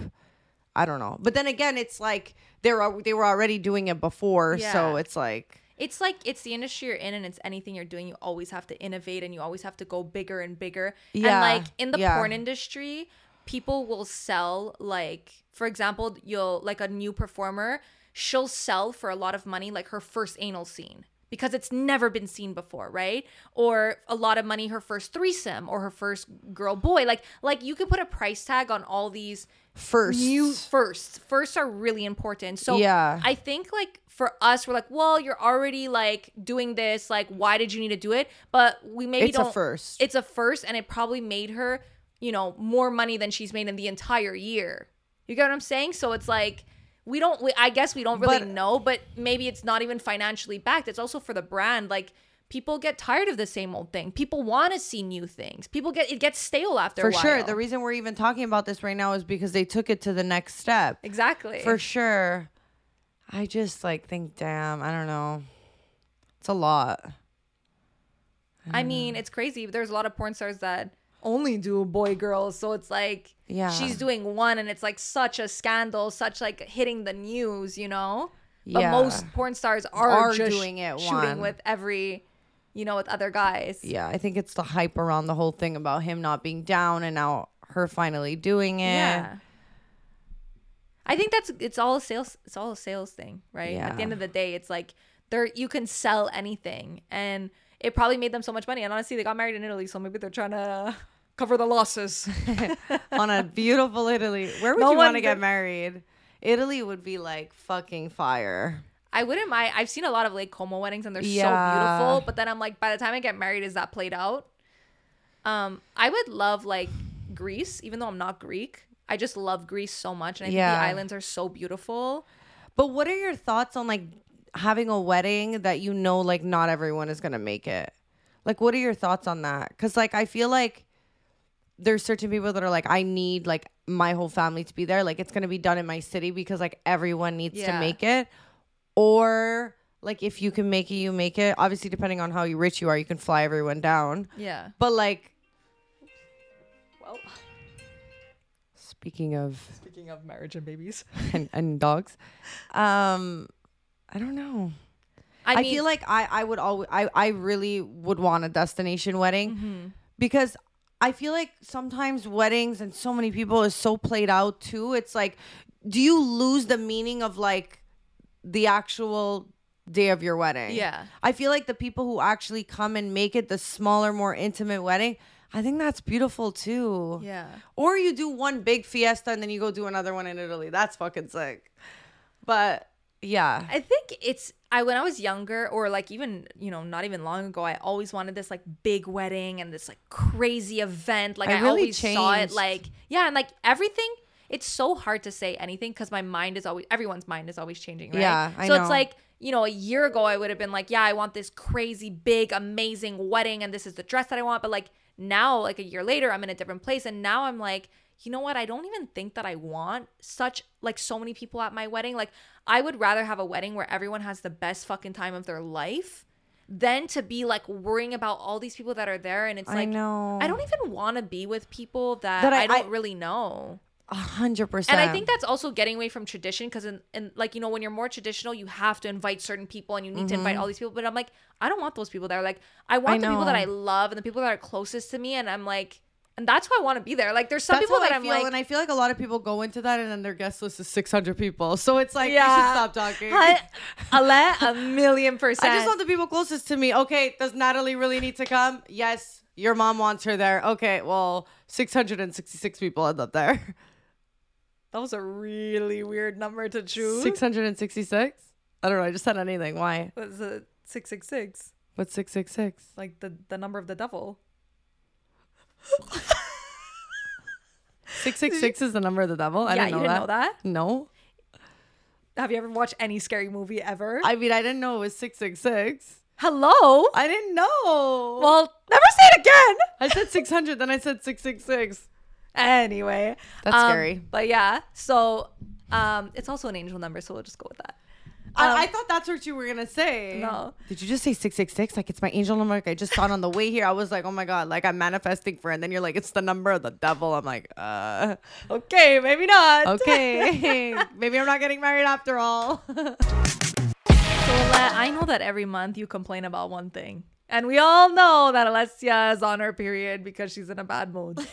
I don't know. But then again, it's like they were they were already doing it before, so it's like
it's like it's the industry you're in and it's anything you're doing you always have to innovate and you always have to go bigger and bigger.
Yeah,
and like in the
yeah.
porn industry people will sell like for example you'll like a new performer she'll sell for a lot of money like her first anal scene because it's never been seen before right? Or a lot of money her first threesome or her first girl boy. Like like you could put a price tag on all these
First.
new first. firsts are really important so
Yeah.
i think like for us we're like well you're already like doing this like why did you need to do it but we maybe
It's a
don't
first.
it's a first and it probably made her you know more money than she's made in the entire year you get what i'm saying so it's like we don't we, i guess we don't really
But-
know but maybe it's not even financially backed it's also for the brand like people get tired of the same old thing people want to see new things people get it gets stale after
For
a while.
sure. The reason we're even talking about this right now is because they took it to the next step.
exactly
For sure. I just like think, damn, I don't know. It's a lot.
I mean, it's crazy. There's a lot of porn stars that only do boy girls, so it's like
Yeah.
she's doing one, and it's like such a scandal, such like hitting the news, you know. But
Yeah.
most porn stars are,
Are
just
doing it
shooting
one.
with every, you know, with other guys.
Yeah, I think it's the hype around the whole thing about him not being down and now her finally doing it.
Yeah. I think that's it's all a sales it's all a sales thing, right? Yeah. At the end of the day, it's like there you can sell anything and it probably made them so much money. And honestly, they got married in Italy, so maybe they're trying [LAUGHS] to cover the losses. [LAUGHS]
On a beautiful Italy. Where would
No
you want to get married? Italy would be like fucking fire.
I wouldn't mind. I've seen a lot of Lake Como weddings and they're
Yeah.
so beautiful. But then I'm like, by the time I get married, is that played out? Um, I would love like Greece, even though I'm not Greek. I just love Greece so much, and I
Yeah.
think the islands are so beautiful.
But what are your thoughts on like having a wedding that you know like not everyone is gonna make it? Like, what are your thoughts on that? Because like I feel like there's certain people that are like, I need like my whole family to be there. Like it's gonna be done in my city because like everyone needs to make it. Or like if you can make it, you make it. Obviously, depending on how rich you are, you can fly everyone down.
Yeah.
But like
Well,
speaking of
speaking of marriage and babies, [LAUGHS]
and, and dogs, um, I don't know.
I,
I,
mean,
feel like I I would always I I really would want a destination wedding
Mm-hmm.
because I feel like sometimes weddings and so many people is so played out too. It's like, do you lose the meaning of like the actual day of your wedding?
Yeah.
I feel like the people who actually come and make it the smaller, more intimate wedding. I think that's beautiful too.
yeah.
Or you do one big fiesta and then you go do another one in Italy. That's fucking sick. But yeah.
I think it's I when I was younger or like even you know not even long ago I always wanted this like big wedding and this like crazy event like
I
I,
really
always saw it like yeah and like everything it's so hard to say anything because my mind is always everyone's mind is always changing right
Yeah, I
so
know.
it's like you know a year ago I would have been like yeah I want this crazy big amazing wedding and this is the dress that I want but like now like a year later I'm in a different place and now I'm like you know what? I don't even think that I want such like so many people at my wedding. Like I would rather have a wedding where everyone has the best fucking time of their life than to be like worrying about all these people that are there and it's like I
know.
I don't even want to be with people that,
That I-
I, don't
I-
really know.
A hundred percent.
And I think that's also getting away from tradition because in, in like you know when you're more traditional you have to invite certain people and you need to invite mm-hmm. all these people but I'm like I don't want those people there like I want the people that. I love and the people that are closest to me and I'm like and that's why I want to be there like there's some
that's
people that
I
I'm
feel,
like
and I feel like a lot of people go into that, and then their guest list is six hundred people. So it's like, you
Yeah.
should stop talking.
I, [LAUGHS] a million percent.
I just want the people closest to me. Okay, does Natalie really need to come? Yes, your mom wants her there. Okay, well, six hundred and sixty-six people end up there. [LAUGHS]
that was a really weird number to choose.
Six hundred and sixty-six. I don't know. I just said anything. Why? What's six six six?
like the the number of the devil.
Six six six is the number of the devil. I
yeah,
didn't know
you didn't
that.
know that.
No,
Have you ever watched any scary movie ever?
I mean I didn't know it was six six six.
Hello.
I didn't know.
well, never say it again.
I said six hundred, then I said six six six.
Anyway,
That's
um,
scary.
But yeah, so um, it's also an angel number, so we'll just go with that. Um,
I, I thought that's what you were gonna say.
No.
Did you just say six six six? Like it's my angel number. Like, I just saw it on the way here. I was like, oh my god, like I'm manifesting for, it. and then you're like, it's the number of the devil. I'm like, uh,
Okay, maybe not. [LAUGHS]
okay, [LAUGHS] maybe I'm not getting married after all.
Let, I know that every month you complain about one thing. And we all know that Alessia is on her period because she's in a bad mood. [LAUGHS]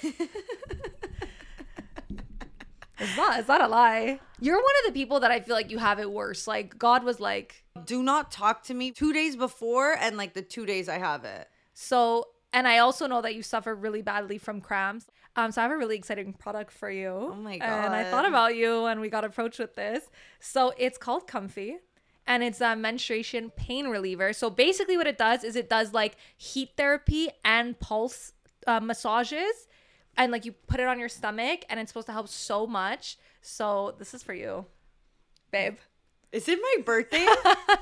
it's not it's not a lie. You're one of the people that I feel like you have it worse. Like God was like,
Do not talk to me two days before and like the two days I have it.
so and I also know that you suffer really badly from cramps. Um, so I have a really exciting product for you. Oh
my god!
And I thought about you and we got approached with this. So it's called Comfie. And it's a menstruation pain reliever. So basically, what it does is it does like heat therapy and pulse uh, massages, and like you put it on your stomach, and it's supposed to help so much. So this is for you, babe.
Is it my birthday? [LAUGHS]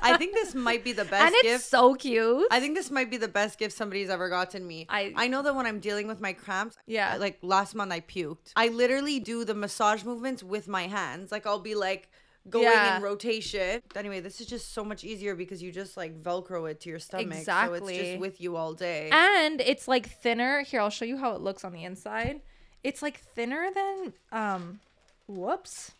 I think this might be the best
and it's
gift.
so cute.
I think this might be the best gift somebody's ever gotten me.
I-
I know that when I'm dealing with my cramps,
Yeah.
like last month I puked. I literally do the massage movements with my hands. Like I'll be like going
Yeah.
in rotation. Anyway, this is just so much easier because you just like velcro it to your stomach. So it's just with you all day.
and it's like thinner. Here, I'll show you how it looks on the inside. It's like thinner than um whoops.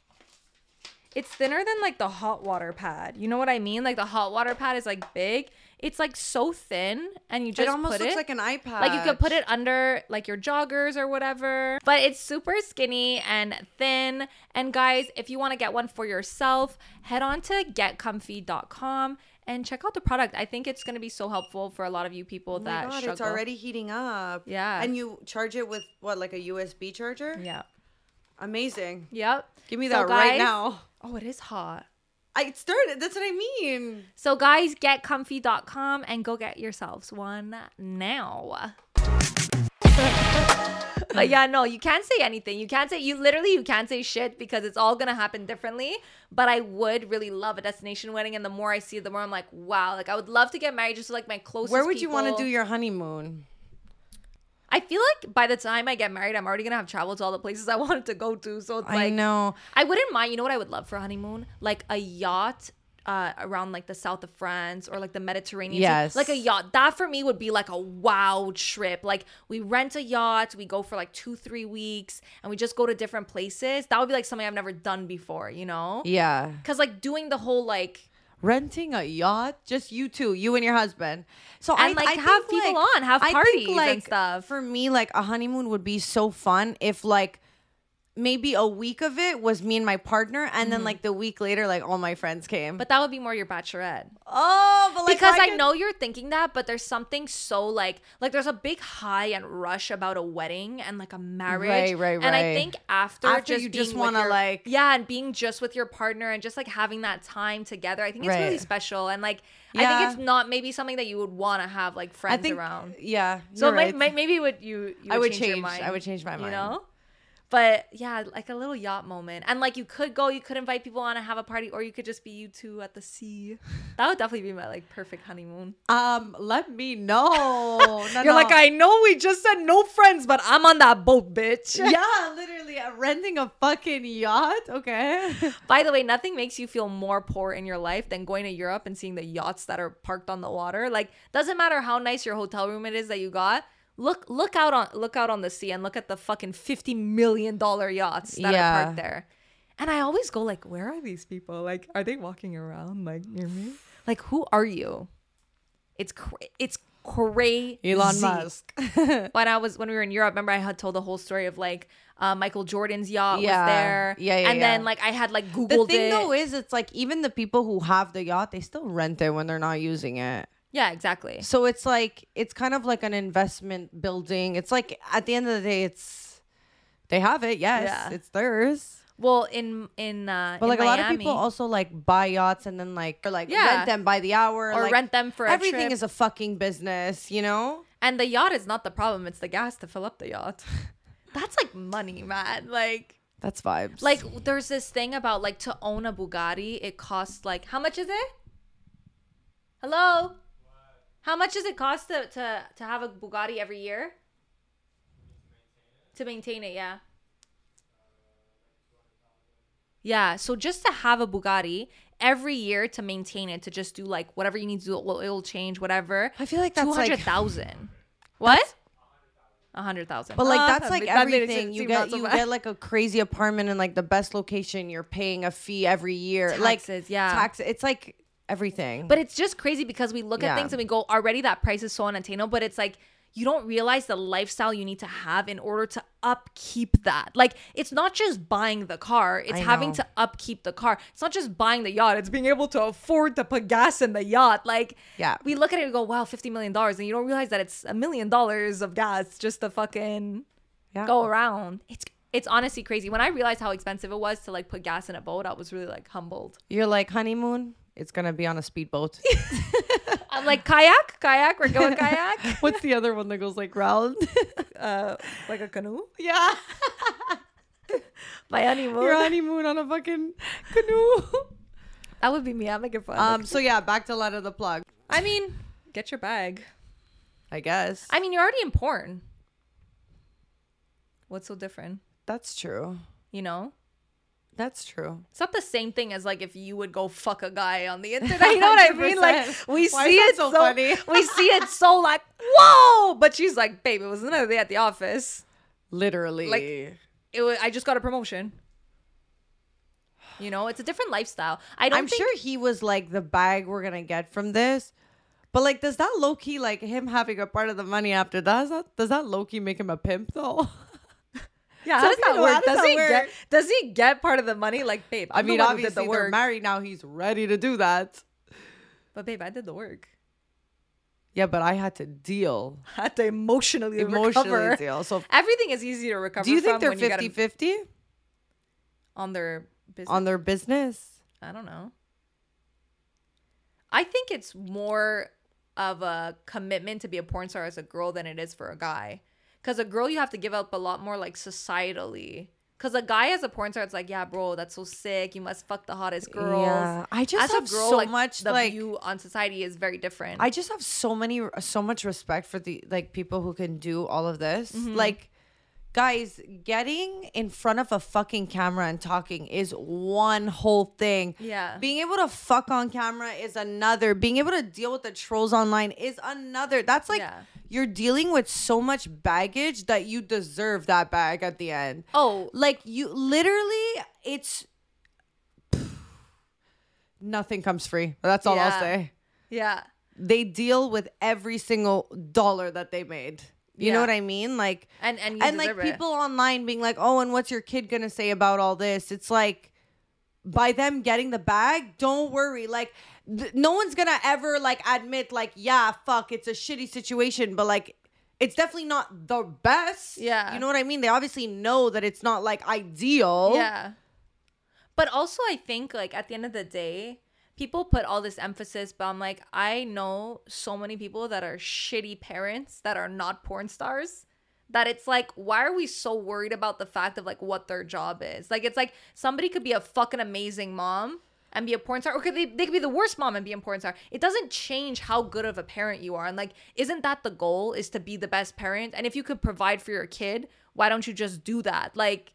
It's thinner than like the hot water pad. You know what I mean? Like the hot water pad is like big. It's like so thin and you just
it almost
put
looks
it
like an iPad.
like you could put it under like your joggers or whatever. But it's super skinny and thin. And guys, if you want to get one for yourself, head on to getcomfie.com and check out the product. I think it's going to be so helpful for a lot of you people
Oh my
that
God,
struggle.
it's already heating up.
Yeah.
And you charge it with what, like a USB charger?
Yeah.
Amazing.
Yep.
Give me
So,
that right now.
Oh, it is hot.
I started. That's what I mean.
So guys, getcomfie.com and go get yourselves one now. [LAUGHS] but yeah, no, you can't say anything. You can't say you literally you can't say shit because it's all gonna happen differently. But I would really love a destination wedding, and the more I see it, the more I'm like, wow, like I would love to get married just to like my closest.
Where would you want to do your honeymoon?
I feel like by the time I get married, I'm already gonna have traveled to all the places I [LAUGHS] wanted to go to. So it's
I
like
know.
I wouldn't mind. You know what I would love for a honeymoon? Like a yacht uh, around like the south of France or like the Mediterranean. Sea.
Yes.
Like a yacht. That for me would be like a wow trip. Like we rent a yacht, we go for like two, three weeks, and we just go to different places. That would be like something I've never done before, you know?
Yeah.
Because like doing the whole like
renting a yacht, just you two, you and your husband. So
And,
I,
like,
I
have people
like-
on, have
I think,
parties and
like,
stuff.
For me, like a honeymoon would be so fun if like maybe a week of it was me and my partner, and then like the week later, like all my friends came.
Mm-hmm. but that would be more your bachelorette.
oh, but like
because I,
could-
know you're thinking that, but there's something so like like there's a big high and rush about a wedding and like a marriage.
Right, right, right.
And I think after,
After
just
you
being
just
with
wanna, like-
yeah, and being just with your partner and just like having that time together, I think it's really special. And like I think it's not maybe something that you would want to have like
I
friends
think
around.
yeah.
So
right.
may- maybe would you, you
I would change-
mind,
I would change my mind.
You know. But yeah, like a little yacht moment. And like you could go, you could invite people on and have a party, or you could just be you two at the sea. [LAUGHS] That would definitely be my like perfect honeymoon.
um, let me know. [LAUGHS] No,
You're
no.
like, I know we just said no friends, but I'm on that boat, bitch. [LAUGHS]
yeah, literally uh, renting a fucking yacht. Okay.
By the way, nothing makes you feel more poor in your life than going to Europe and seeing the yachts that are parked on the water. Like, doesn't matter how nice your hotel room it is that you got. Look, look out on look out on the sea and look at the fucking fifty million dollar yachts that
Yeah.
are parked there. And I always go like, where are these people? Like, are they walking around like near me? Like, who are you? It's cra- it's crazy.
Elon Musk. [LAUGHS]
when I was when we were in Europe, remember I had told the whole story of like uh, Michael Jordan's yacht
Yeah.
was there,
Yeah, yeah,
and
yeah.
then like I had like
Google.
The
thing
it.
though is, it's like even the people who have the yacht, they still rent it when they're not using it.
Yeah, exactly.
So it's like it's kind of like an investment building. It's like at the end of the day, it's they have it. Yes,
Yeah.
it's theirs.
Well, in in uh,
But
in
like a lot of people also like buy yachts and then like or like
Yeah.
rent them by the hour
or
like,
rent them for a
everything is a fucking business, you know.
and the yacht is not the problem; it's the gas to fill up the yacht. [LAUGHS] That's like money, man. Like.
That's vibes.
Like there's this thing about like to own a Bugatti, it costs like how much is it? Hello? How much does it cost to to, to have a Bugatti every year? To maintain it, yeah. Yeah, so just to have a Bugatti every year to maintain it, to just do like whatever you need to do, oil change, whatever.
I feel like that's
two
like-
What? A hundred thousand.
But like
Ah,
that's like
that
everything. You get
so
you get like a crazy apartment in like the best location. You're paying a fee every year. [LAUGHS] like
Taxes, yeah.
tax. It's like everything.
But it's just crazy because we look
Yeah.
at things and we go, already that price is so unattainable. But it's like you don't realize the lifestyle you need to have in order to upkeep that. Like it's not just buying the car; it's having to upkeep the car. It's not just buying the yacht; it's being able to afford to put gas in the yacht. Like
Yeah.
we look at it and go, "Wow, fifty million dollars," and you don't realize that it's a million dollars of gas just to fucking
yeah.
go around. It's it's honestly crazy. When I realized how expensive it was to like put gas in a boat, I was really like humbled.
You're like honeymoon. It's gonna be on a speedboat.
I'm [LAUGHS] like kayak, kayak. We're going kayak. [LAUGHS]
What's the other one that goes like round? [LAUGHS]
uh, like a canoe.
yeah,
My honeymoon.
your honeymoon on a fucking canoe.
that would be me. I'm making fun.
um. So yeah, back to of the plug.
I mean, get your bag.
I guess.
I mean, you're already in porn. What's so different?
That's true.
You know,
That's true.
it's not the same thing as like if you would go fuck a guy on the internet. [LAUGHS] You know what I mean? Like we
Why
see it
so
so,
funny? [LAUGHS]
we see it so like whoa, but she's like, babe, it was another day at the office.
Literally.
Like- It was, I just got a promotion. You know, it's a different lifestyle. I don't
I'm
think
sure he was like the bag we're gonna get from this. But like, does that low key like him having a part of the money after that? Does that, does that low key make him a pimp though? [LAUGHS]
Yeah,
So
how does that work?
how does
Does, he
work?
get does he get part of the money? Like, babe,
I mean,
the
obviously
the
they're married now. He's ready to do that.
But babe, I did the work.
Yeah, but I had to deal [LAUGHS]
Had to emotionally,
emotionally
recover.
deal. So, [LAUGHS]
Everything is easy to recover.
do you think they're
when you get
50
a-
50
on their business?
on their business?
I don't know. I think it's more of a commitment to be a porn star as a girl than it is for a guy. Because a girl, you have to give up a lot more like societally. Because a guy as a porn star, it's like, yeah, bro, that's so sick. You must fuck the hottest girls.
Yeah, I just
as
have
girl,
so
like,
much
the
like
view on society is very different.
I just have so many so much respect for the like people who can do all of this.
Mm-hmm.
Like guys, getting in front of a fucking camera and talking is one whole thing.
Yeah.
Being able to fuck on camera is another. Being able to deal with the trolls online is another. That's like
Yeah.
You're dealing with so much baggage that you deserve that bag at the end.
oh,
Like you literally it's [SIGHS] nothing comes free. That's all I'll say
yeah.
they deal with every single dollar that they made. You know what I mean? Like
And and
and like
deserve it.
people online being like, "Oh, and what's your kid going to say about all this?" It's like by them getting the bag, don't worry. Like th- no one's to ever like admit like, "Yeah, fuck, it's a shitty situation," but like it's definitely not the best.
Yeah.
You know what I mean? They obviously know that it's not like ideal.
Yeah. But also, I think like at the end of the day, people put all this emphasis, but I'm like, I know so many people that are shitty parents that are not porn stars. That it's like, why are we so worried about the fact of like what their job is? Like, it's like somebody could be a fucking amazing mom and be a porn star, or could they, they could be the worst mom and be a porn star. It doesn't change how good of a parent you are. And like, isn't that the goal? Is to be the best parent? And if you could provide for your kid, why don't you just do that? Like,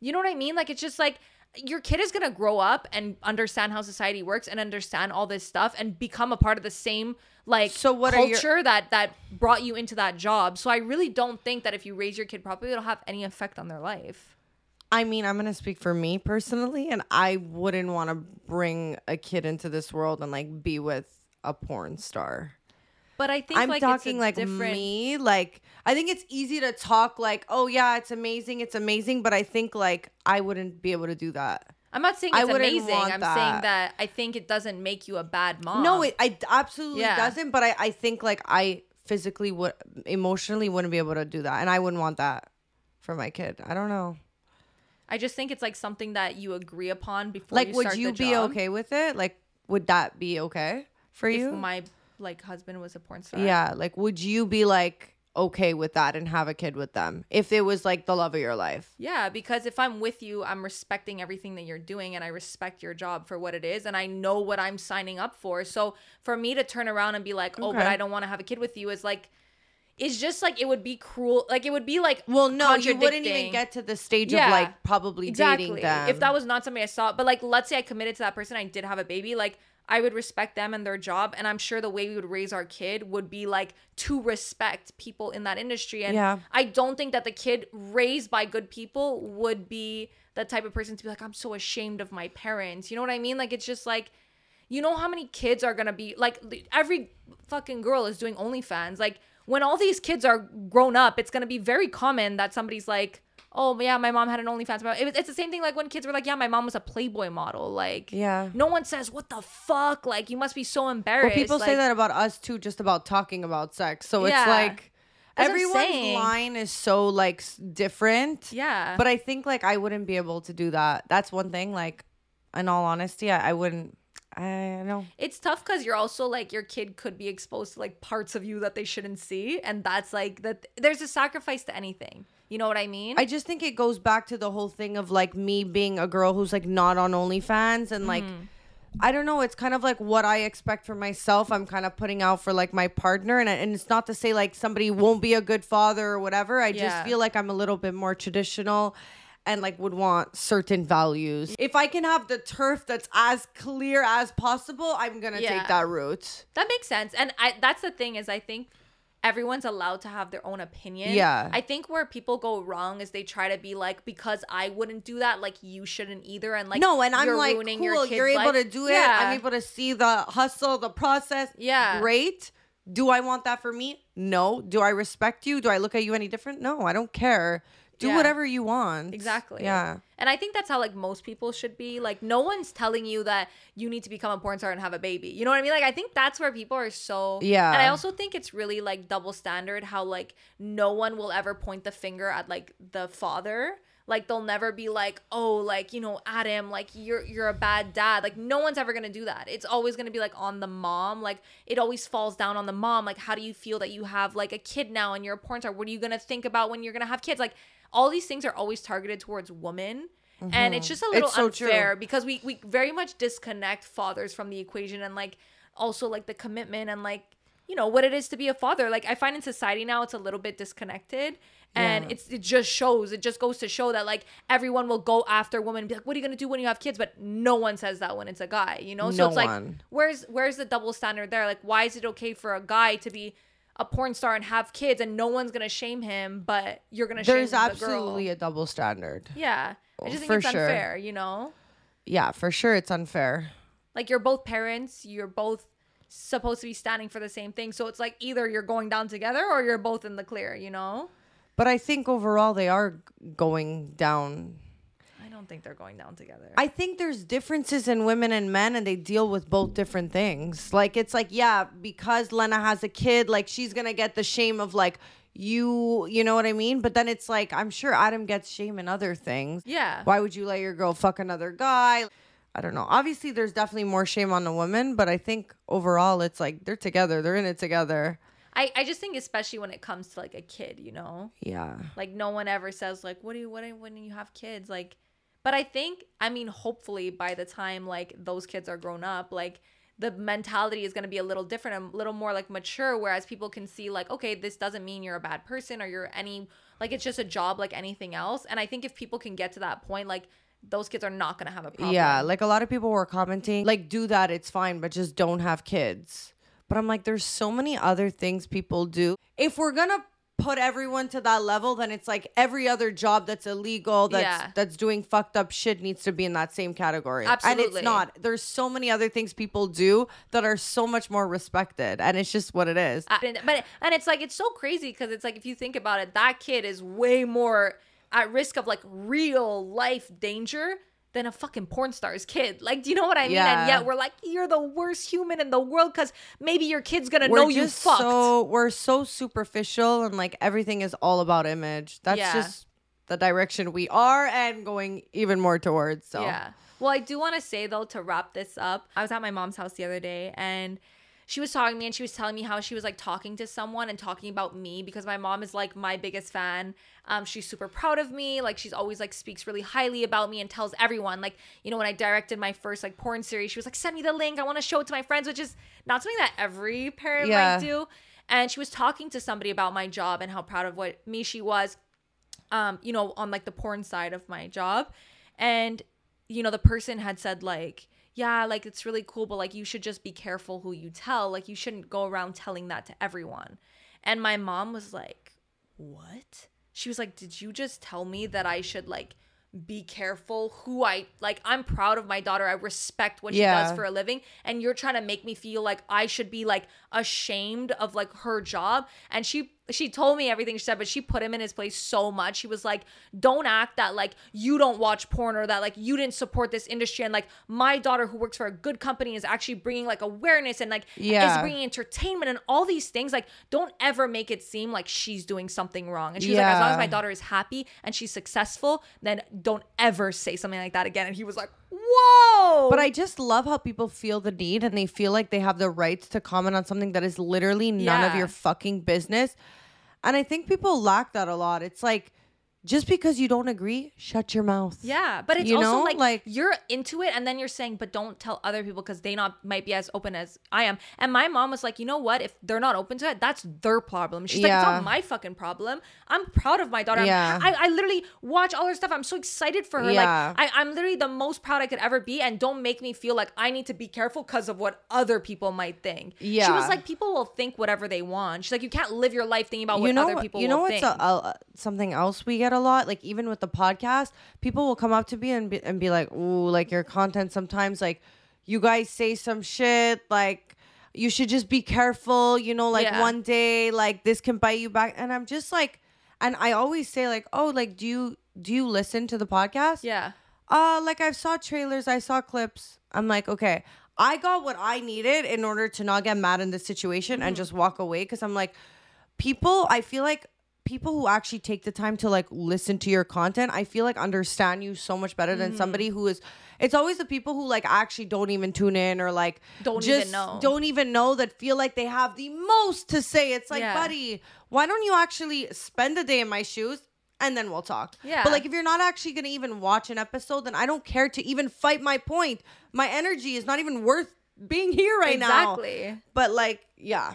you know what I mean? Like it's just like your kid is gonna grow up and understand how society works and understand all this stuff and become a part of the same like
So what are your-
culture that that brought you into that job. So I really don't think that if you raise your kid properly, it'll have any effect on their life.
I mean, I'm gonna speak for me personally, and I wouldn't want to bring a kid into this world and like be with a porn star.
But I think
I'm
like
talking like
different.
me. Like I think it's easy to talk like, oh yeah, it's amazing, it's amazing, but I think like I wouldn't be able to do that.
I'm not saying
I
it's
wouldn't
amazing. I'm
that.
saying that I think it doesn't make you a bad mom.
No, it I absolutely
Yeah.
doesn't. But I I think like I physically would emotionally wouldn't be able to do that, and I wouldn't want that for my kid. I don't know.
I just think it's like something that you agree upon before.
Like,
you
would you be
job.
okay with it? Like, would that be okay for
if
you?
my like husband was a porn star?
Yeah, like would you be like okay with that and have a kid with them if it was like the love of your life?
Yeah, because if I'm with you, I'm respecting everything that you're doing and I respect your job for what it is and I know what I'm signing up for. So for me to turn around and be like, "Oh, but I don't want to have a kid with you" is like it's just like it would be cruel. Like it would be like
Well, no, you wouldn't even get to the stage
Yeah.
of like probably dating them.
If that was not somebody I saw, but like let's say I committed to that person, I did have a baby, like I would respect them and their job, and I'm sure the way we would raise our kid would be like to respect people in that industry. And
Yeah.
I don't think that the kid raised by good people would be the type of person to be like, I'm so ashamed of my parents. You know what I mean? Like it's just like you know how many kids are gonna be like every fucking girl is doing OnlyFans. Like when all these kids are grown up, it's gonna be very common that somebody's like, oh yeah, my mom had an OnlyFans. It- It's the same thing like when kids were like, yeah, my mom was a Playboy model. Like
Yeah.
no one says what the fuck. Like you must be so embarrassed.
Well, people say that about us too, just about talking about sex. So
Yeah.
it's like
That's
everyone's line is so like different.
Yeah.
But I think like I wouldn't be able to do that. That's one thing. Like, in all honesty, I, I wouldn't. I know.
it's tough because you're also like your kid could be exposed to like parts of you that they shouldn't see, and that's like that. There's a sacrifice to anything. You know what I mean?
I just think it goes back to the whole thing of like me being a girl who's like not on OnlyFans and like
Mm-hmm.
I don't know. It's kind of like what I expect for myself. I'm kind of putting out for like my partner, and and it's not to say like somebody won't be a good father or whatever. I
Yeah.
just feel like I'm a little bit more traditional. And like would want certain values. If I can have the turf that's as clear as possible, I'm gonna
Yeah.
take that route.
That makes sense. And I that's the thing is I think everyone's allowed to have their own opinion.
Yeah.
I think where people go wrong is they try to be like because I wouldn't do that, like you shouldn't either and like
no, and I'm like,
ruining
cool,
your
you're able
life.
to do it.
Yeah.
I'm able to see the hustle, the process.
Yeah.
Great. Do I want that for me? No. Do I respect you? Do I look at you any different? No, I don't care. Do
Yeah.
whatever you want.
Exactly.
Yeah.
And I think that's how like most people should be. Like no one's telling you that you need to become a porn star and have a baby. You know what I mean? Like I think that's where people are so
Yeah.
And I also think it's really like double standard how like no one will ever point the finger at like the father. Like they'll never be like, "Oh, like, you know, Adam, like you're you're a bad dad." Like no one's ever to do that. It's always to be like on the mom. Like it always falls down on the mom. Like how do you feel that you have like a kid now and you're a porn star? What are you to think about when you're to have kids? Like all these things are always targeted towards women and it's just a little
Mm-hmm. So true.
unfair because we we very much disconnect fathers from the equation and like also like the commitment and like you know what it is to be a father like i find in society now it's a little bit disconnected and
Yeah.
it's it just shows it just goes to show that like everyone will go after women and be like what are you gonna do when you have kids but no one says that when it's a guy you know so
No
it's like where's where's the double standard there like why is it okay for a guy to be a porn star and have kids and no one's gonna shame him but you're gonna
There's
shame the
absolutely a double standard.
yeah i just think
For
it's
sure.
unfair you know
Yeah, for sure it's unfair.
like you're both parents you're both supposed to be standing for the same thing so it's like either you're going down together or you're both in the clear you know
But I think overall they are going down.
I don't think they're going down together
I think there's differences in women and men and they deal with both different things. Like it's like, yeah, because Lena has a kid, like she's gonna get the shame of like you you know what I mean? But then it's like I'm sure Adam gets shame in other things.
yeah
Why would you let your girl fuck another guy? I don't know. Obviously there's definitely more shame on the woman, but I think overall it's like they're together, they're in it together.
I, I just think especially when it comes to like a kid you know
Yeah.
like no one ever says like what do you what do, when you have kids like but i think i mean hopefully by the time like those kids are grown up like the mentality is going to be a little different a little more like mature whereas people can see like okay this doesn't mean you're a bad person or you're any like it's just a job like anything else and i think if people can get to that point like those kids are not going to have a problem
Yeah, like a lot of people were commenting, like, do that, it's fine, but just don't have kids. But I'm like, there's so many other things people do. If we're gonna put everyone to that level, then it's like every other job that's illegal, that's
Yeah.
that's doing fucked up shit needs to be in that same category.
Absolutely.
And it's not. There's so many other things people do that are so much more respected. And it's just what it is.
Uh, but and it's like it's so crazy because it's like if you think about it, that kid is way more at risk of like real life danger than a fucking porn star's kid. Like, do you know what I mean?
Yeah.
And yet we're like, you're the worst human in the world because maybe your kid's gonna
we're
know you fucked.
So we're so superficial and like everything is all about image. That's
Yeah.
just the direction we are and going even more towards. So
Yeah. Well, I do want to say though to wrap this up. I was at my mom's house the other day and she was talking to me and she was telling me how she was like talking to someone and talking about me because my mom is like my biggest fan. Um, she's super proud of me. Like she's always like speaks really highly about me and tells everyone. Like you know when I directed my first like porn series, she was like, "Send me the link. I want to show it to my friends," which is not something that every parent
Yeah.
might do. And she was talking to somebody about my job and how proud of what me she was um, you know, on like the porn side of my job. And, you know, the person had said, like, yeah, like it's really cool, but like you should just be careful who you tell. Like you shouldn't go around telling that to everyone. And my mom was like, what? She was like, did you just tell me that I should like be careful who I like. I'm proud of my daughter. I respect what she does for a living. And you're trying to make me feel like I should be like ashamed of like her job. And she she told me everything she said, but she put him in his place so much. She was like, "Don't act that like you don't watch porn or that like you didn't support this industry." And like my daughter, who works for a good company, is actually bringing like awareness and like
Yeah.
is bringing entertainment and all these things. Like, don't ever make it seem like she's doing something wrong. And she was like, "As long as my daughter is happy and she's successful, then don't ever say something like that again." And he was like, "Whoa!"
But I just love how people feel the need and they feel like they have the rights to comment on something that is literally none of your fucking business. And I think people lack that a lot. It's like just because you don't agree, shut your mouth.
Yeah, but it's
You
also
know,
like,
like-
you're into it, and then you're saying, but don't tell other people because they not might be as open as I am. And my mom was like, you know what? If they're not open to it, that's their problem. She's like, it's not my fucking problem. I'm proud of my daughter.
Yeah.
I, I literally watch all her stuff. I'm so excited for her.
Yeah.
Like I, I'm literally the most proud I could ever be. And don't make me feel like I need to be careful because of what other people might think. Yeah. She was like, people will think whatever they want. She's like, you can't live your life thinking about what
you know,
other people
you know what's
think.
a, a, something else we get a lot? Like even with the podcast, people will come up to me and be, and be like, "Ooh, like your content sometimes like you guys say some shit like you should just be careful, you know, like
Yeah.
one day like this can bite you back." And I'm just like and I always say like, "Oh, like do you do you listen to the podcast?"
yeah.
Uh, like I saw trailers, I saw clips. I'm like, okay, I got what I needed in order to not get mad in this situation and just walk away. Cause I'm like, people, I feel like people who actually take the time to like listen to your content, I feel like understand you so much better than somebody mm. who is. It's always the people who like actually don't even tune in or like
Don't even
just
know.
don't even know that feel like they have the most to say. It's like,
Yeah.
buddy, why don't you actually spend a day in my shoes? And then we'll talk.
Yeah.
But like if you're not actually gonna even watch an episode, then I don't care to even fight my point. My energy is not even worth being here right now.
exactly.
But like, yeah.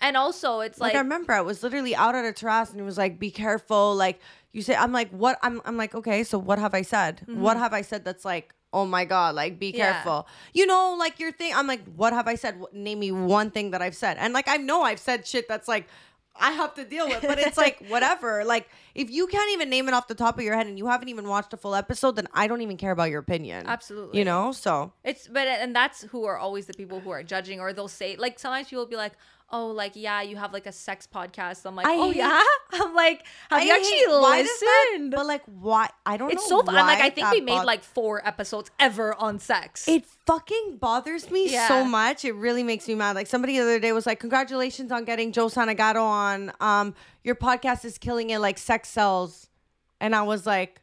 And also, it's
Like,
like,
I remember I was literally out at a terrace and it was like, be careful. Like you say, I'm like, what? I'm I'm like, okay, so what have I said? What have I said that's like, oh my god, like be
Mm-hmm. Yeah.
careful. You know, like your thing. I'm like, what have I said? Name me one thing that I've said. And like I know I've said shit that's like I have to deal with, but it's like [LAUGHS] whatever. Like if you can't even name it off the top of your head and you haven't even watched a full episode, then I don't even care about your opinion.
Absolutely.
You know, so
It's but and that's who are always the people who are judging or they'll say like sometimes people will be like, "Oh, like yeah, you have like a sex podcast." I'm like,
I
"Oh
hate-
yeah." [LAUGHS] I'm like, "Have
I
you actually
hate- why does that-
listened?"
but like why? I don't know.
it's so fun. I'm like, I think we made
both-
like four episodes ever on sex.
It fucking bothers me
Yeah.
so much. It really makes me mad. Like somebody the other day was like, "Congratulations on getting Joe Sanagato on. Um, your podcast is killing it like sex sells." And I was like,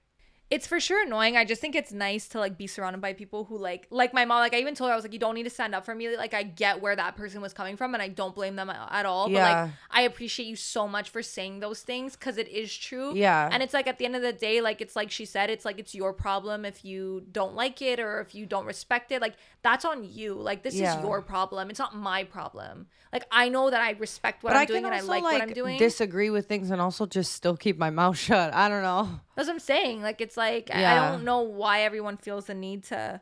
it's for sure annoying. I just think it's nice to like be surrounded by people who like like my mom. Like I even told her I was like, you don't need to stand up for me. Like I get where that person was coming from, and I don't blame them at all.
Yeah.
But like I appreciate you so much for saying those things because it is true.
Yeah.
And it's like at the end of the day, like it's like she said, it's like it's your problem if you don't like it or if you don't respect it. Like that's on you. Like this
Yeah.
is your problem. It's not my problem. Like I know that I respect what
but
I'm
I
doing and I like,
like,
what I'm doing.
disagree with things and also just still keep my mouth [LAUGHS] shut. I don't know.
That's what I'm saying. Like it's like I- I don't know why everyone feels the need to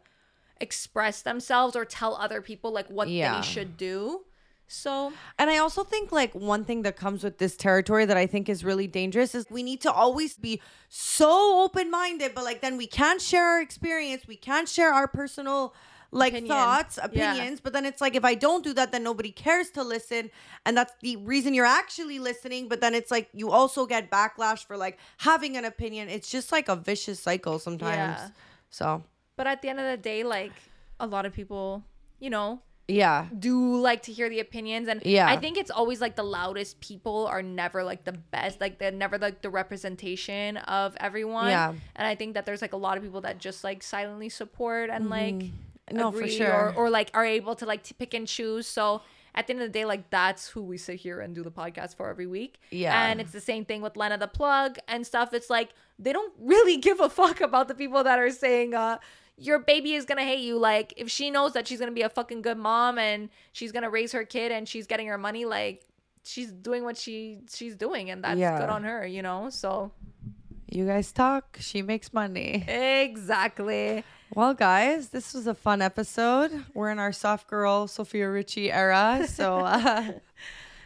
express themselves or tell other people like what
Yeah.
they should do. So
And I also think like one thing that comes with this territory that I think is really dangerous is we need to always be so open-minded, but like then we can't share our experience, we can't share our personal like
Opinion.
thoughts,
Yeah.
opinions, but then it's like if I don't do that then nobody cares to listen and that's the reason you're actually listening, but then it's like you also get backlash for like having an opinion. It's just like a vicious cycle sometimes.
Yeah.
So,
but at the end of the day, like a lot of people, you know,
yeah.
do like to hear the opinions and
Yeah.
I think it's always like the loudest people are never like the best like they're never like the representation of everyone
Yeah.
and I think that there's like a lot of people that just like silently support and like
mm-hmm. No, for sure.
or, or like are able to like to pick and choose so at the end of the day like that's who we sit here and do the podcast for every week
Yeah.
and it's the same thing with Lena the plug and stuff it's like they don't really [LAUGHS] give a fuck about the people that are saying uh your baby is gonna hate you. Like if she knows that she's gonna be a fucking good mom and she's gonna raise her kid and she's getting her money, like she's doing what she she's doing and that's
Yeah.
good on her, you know. So
You guys talk, she makes money.
exactly.
Well, guys, this was a fun episode. We're in our soft girl Sofia Richie era, so [LAUGHS] uh,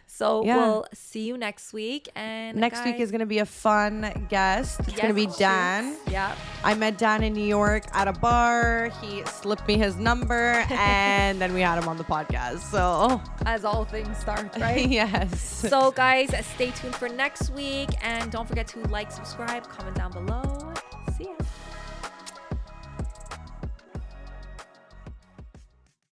So
Yeah.
we'll see you next week. And
Next week is gonna be a fun guest. It's gonna be Dan.
Yeah.
I met Dan in New York at a bar. He slipped me his number, [LAUGHS] and then we had him on the podcast. So,
As all things start, [LAUGHS] right?
yes.
So, guys, stay tuned for next week. And don't forget to like, subscribe, comment down below.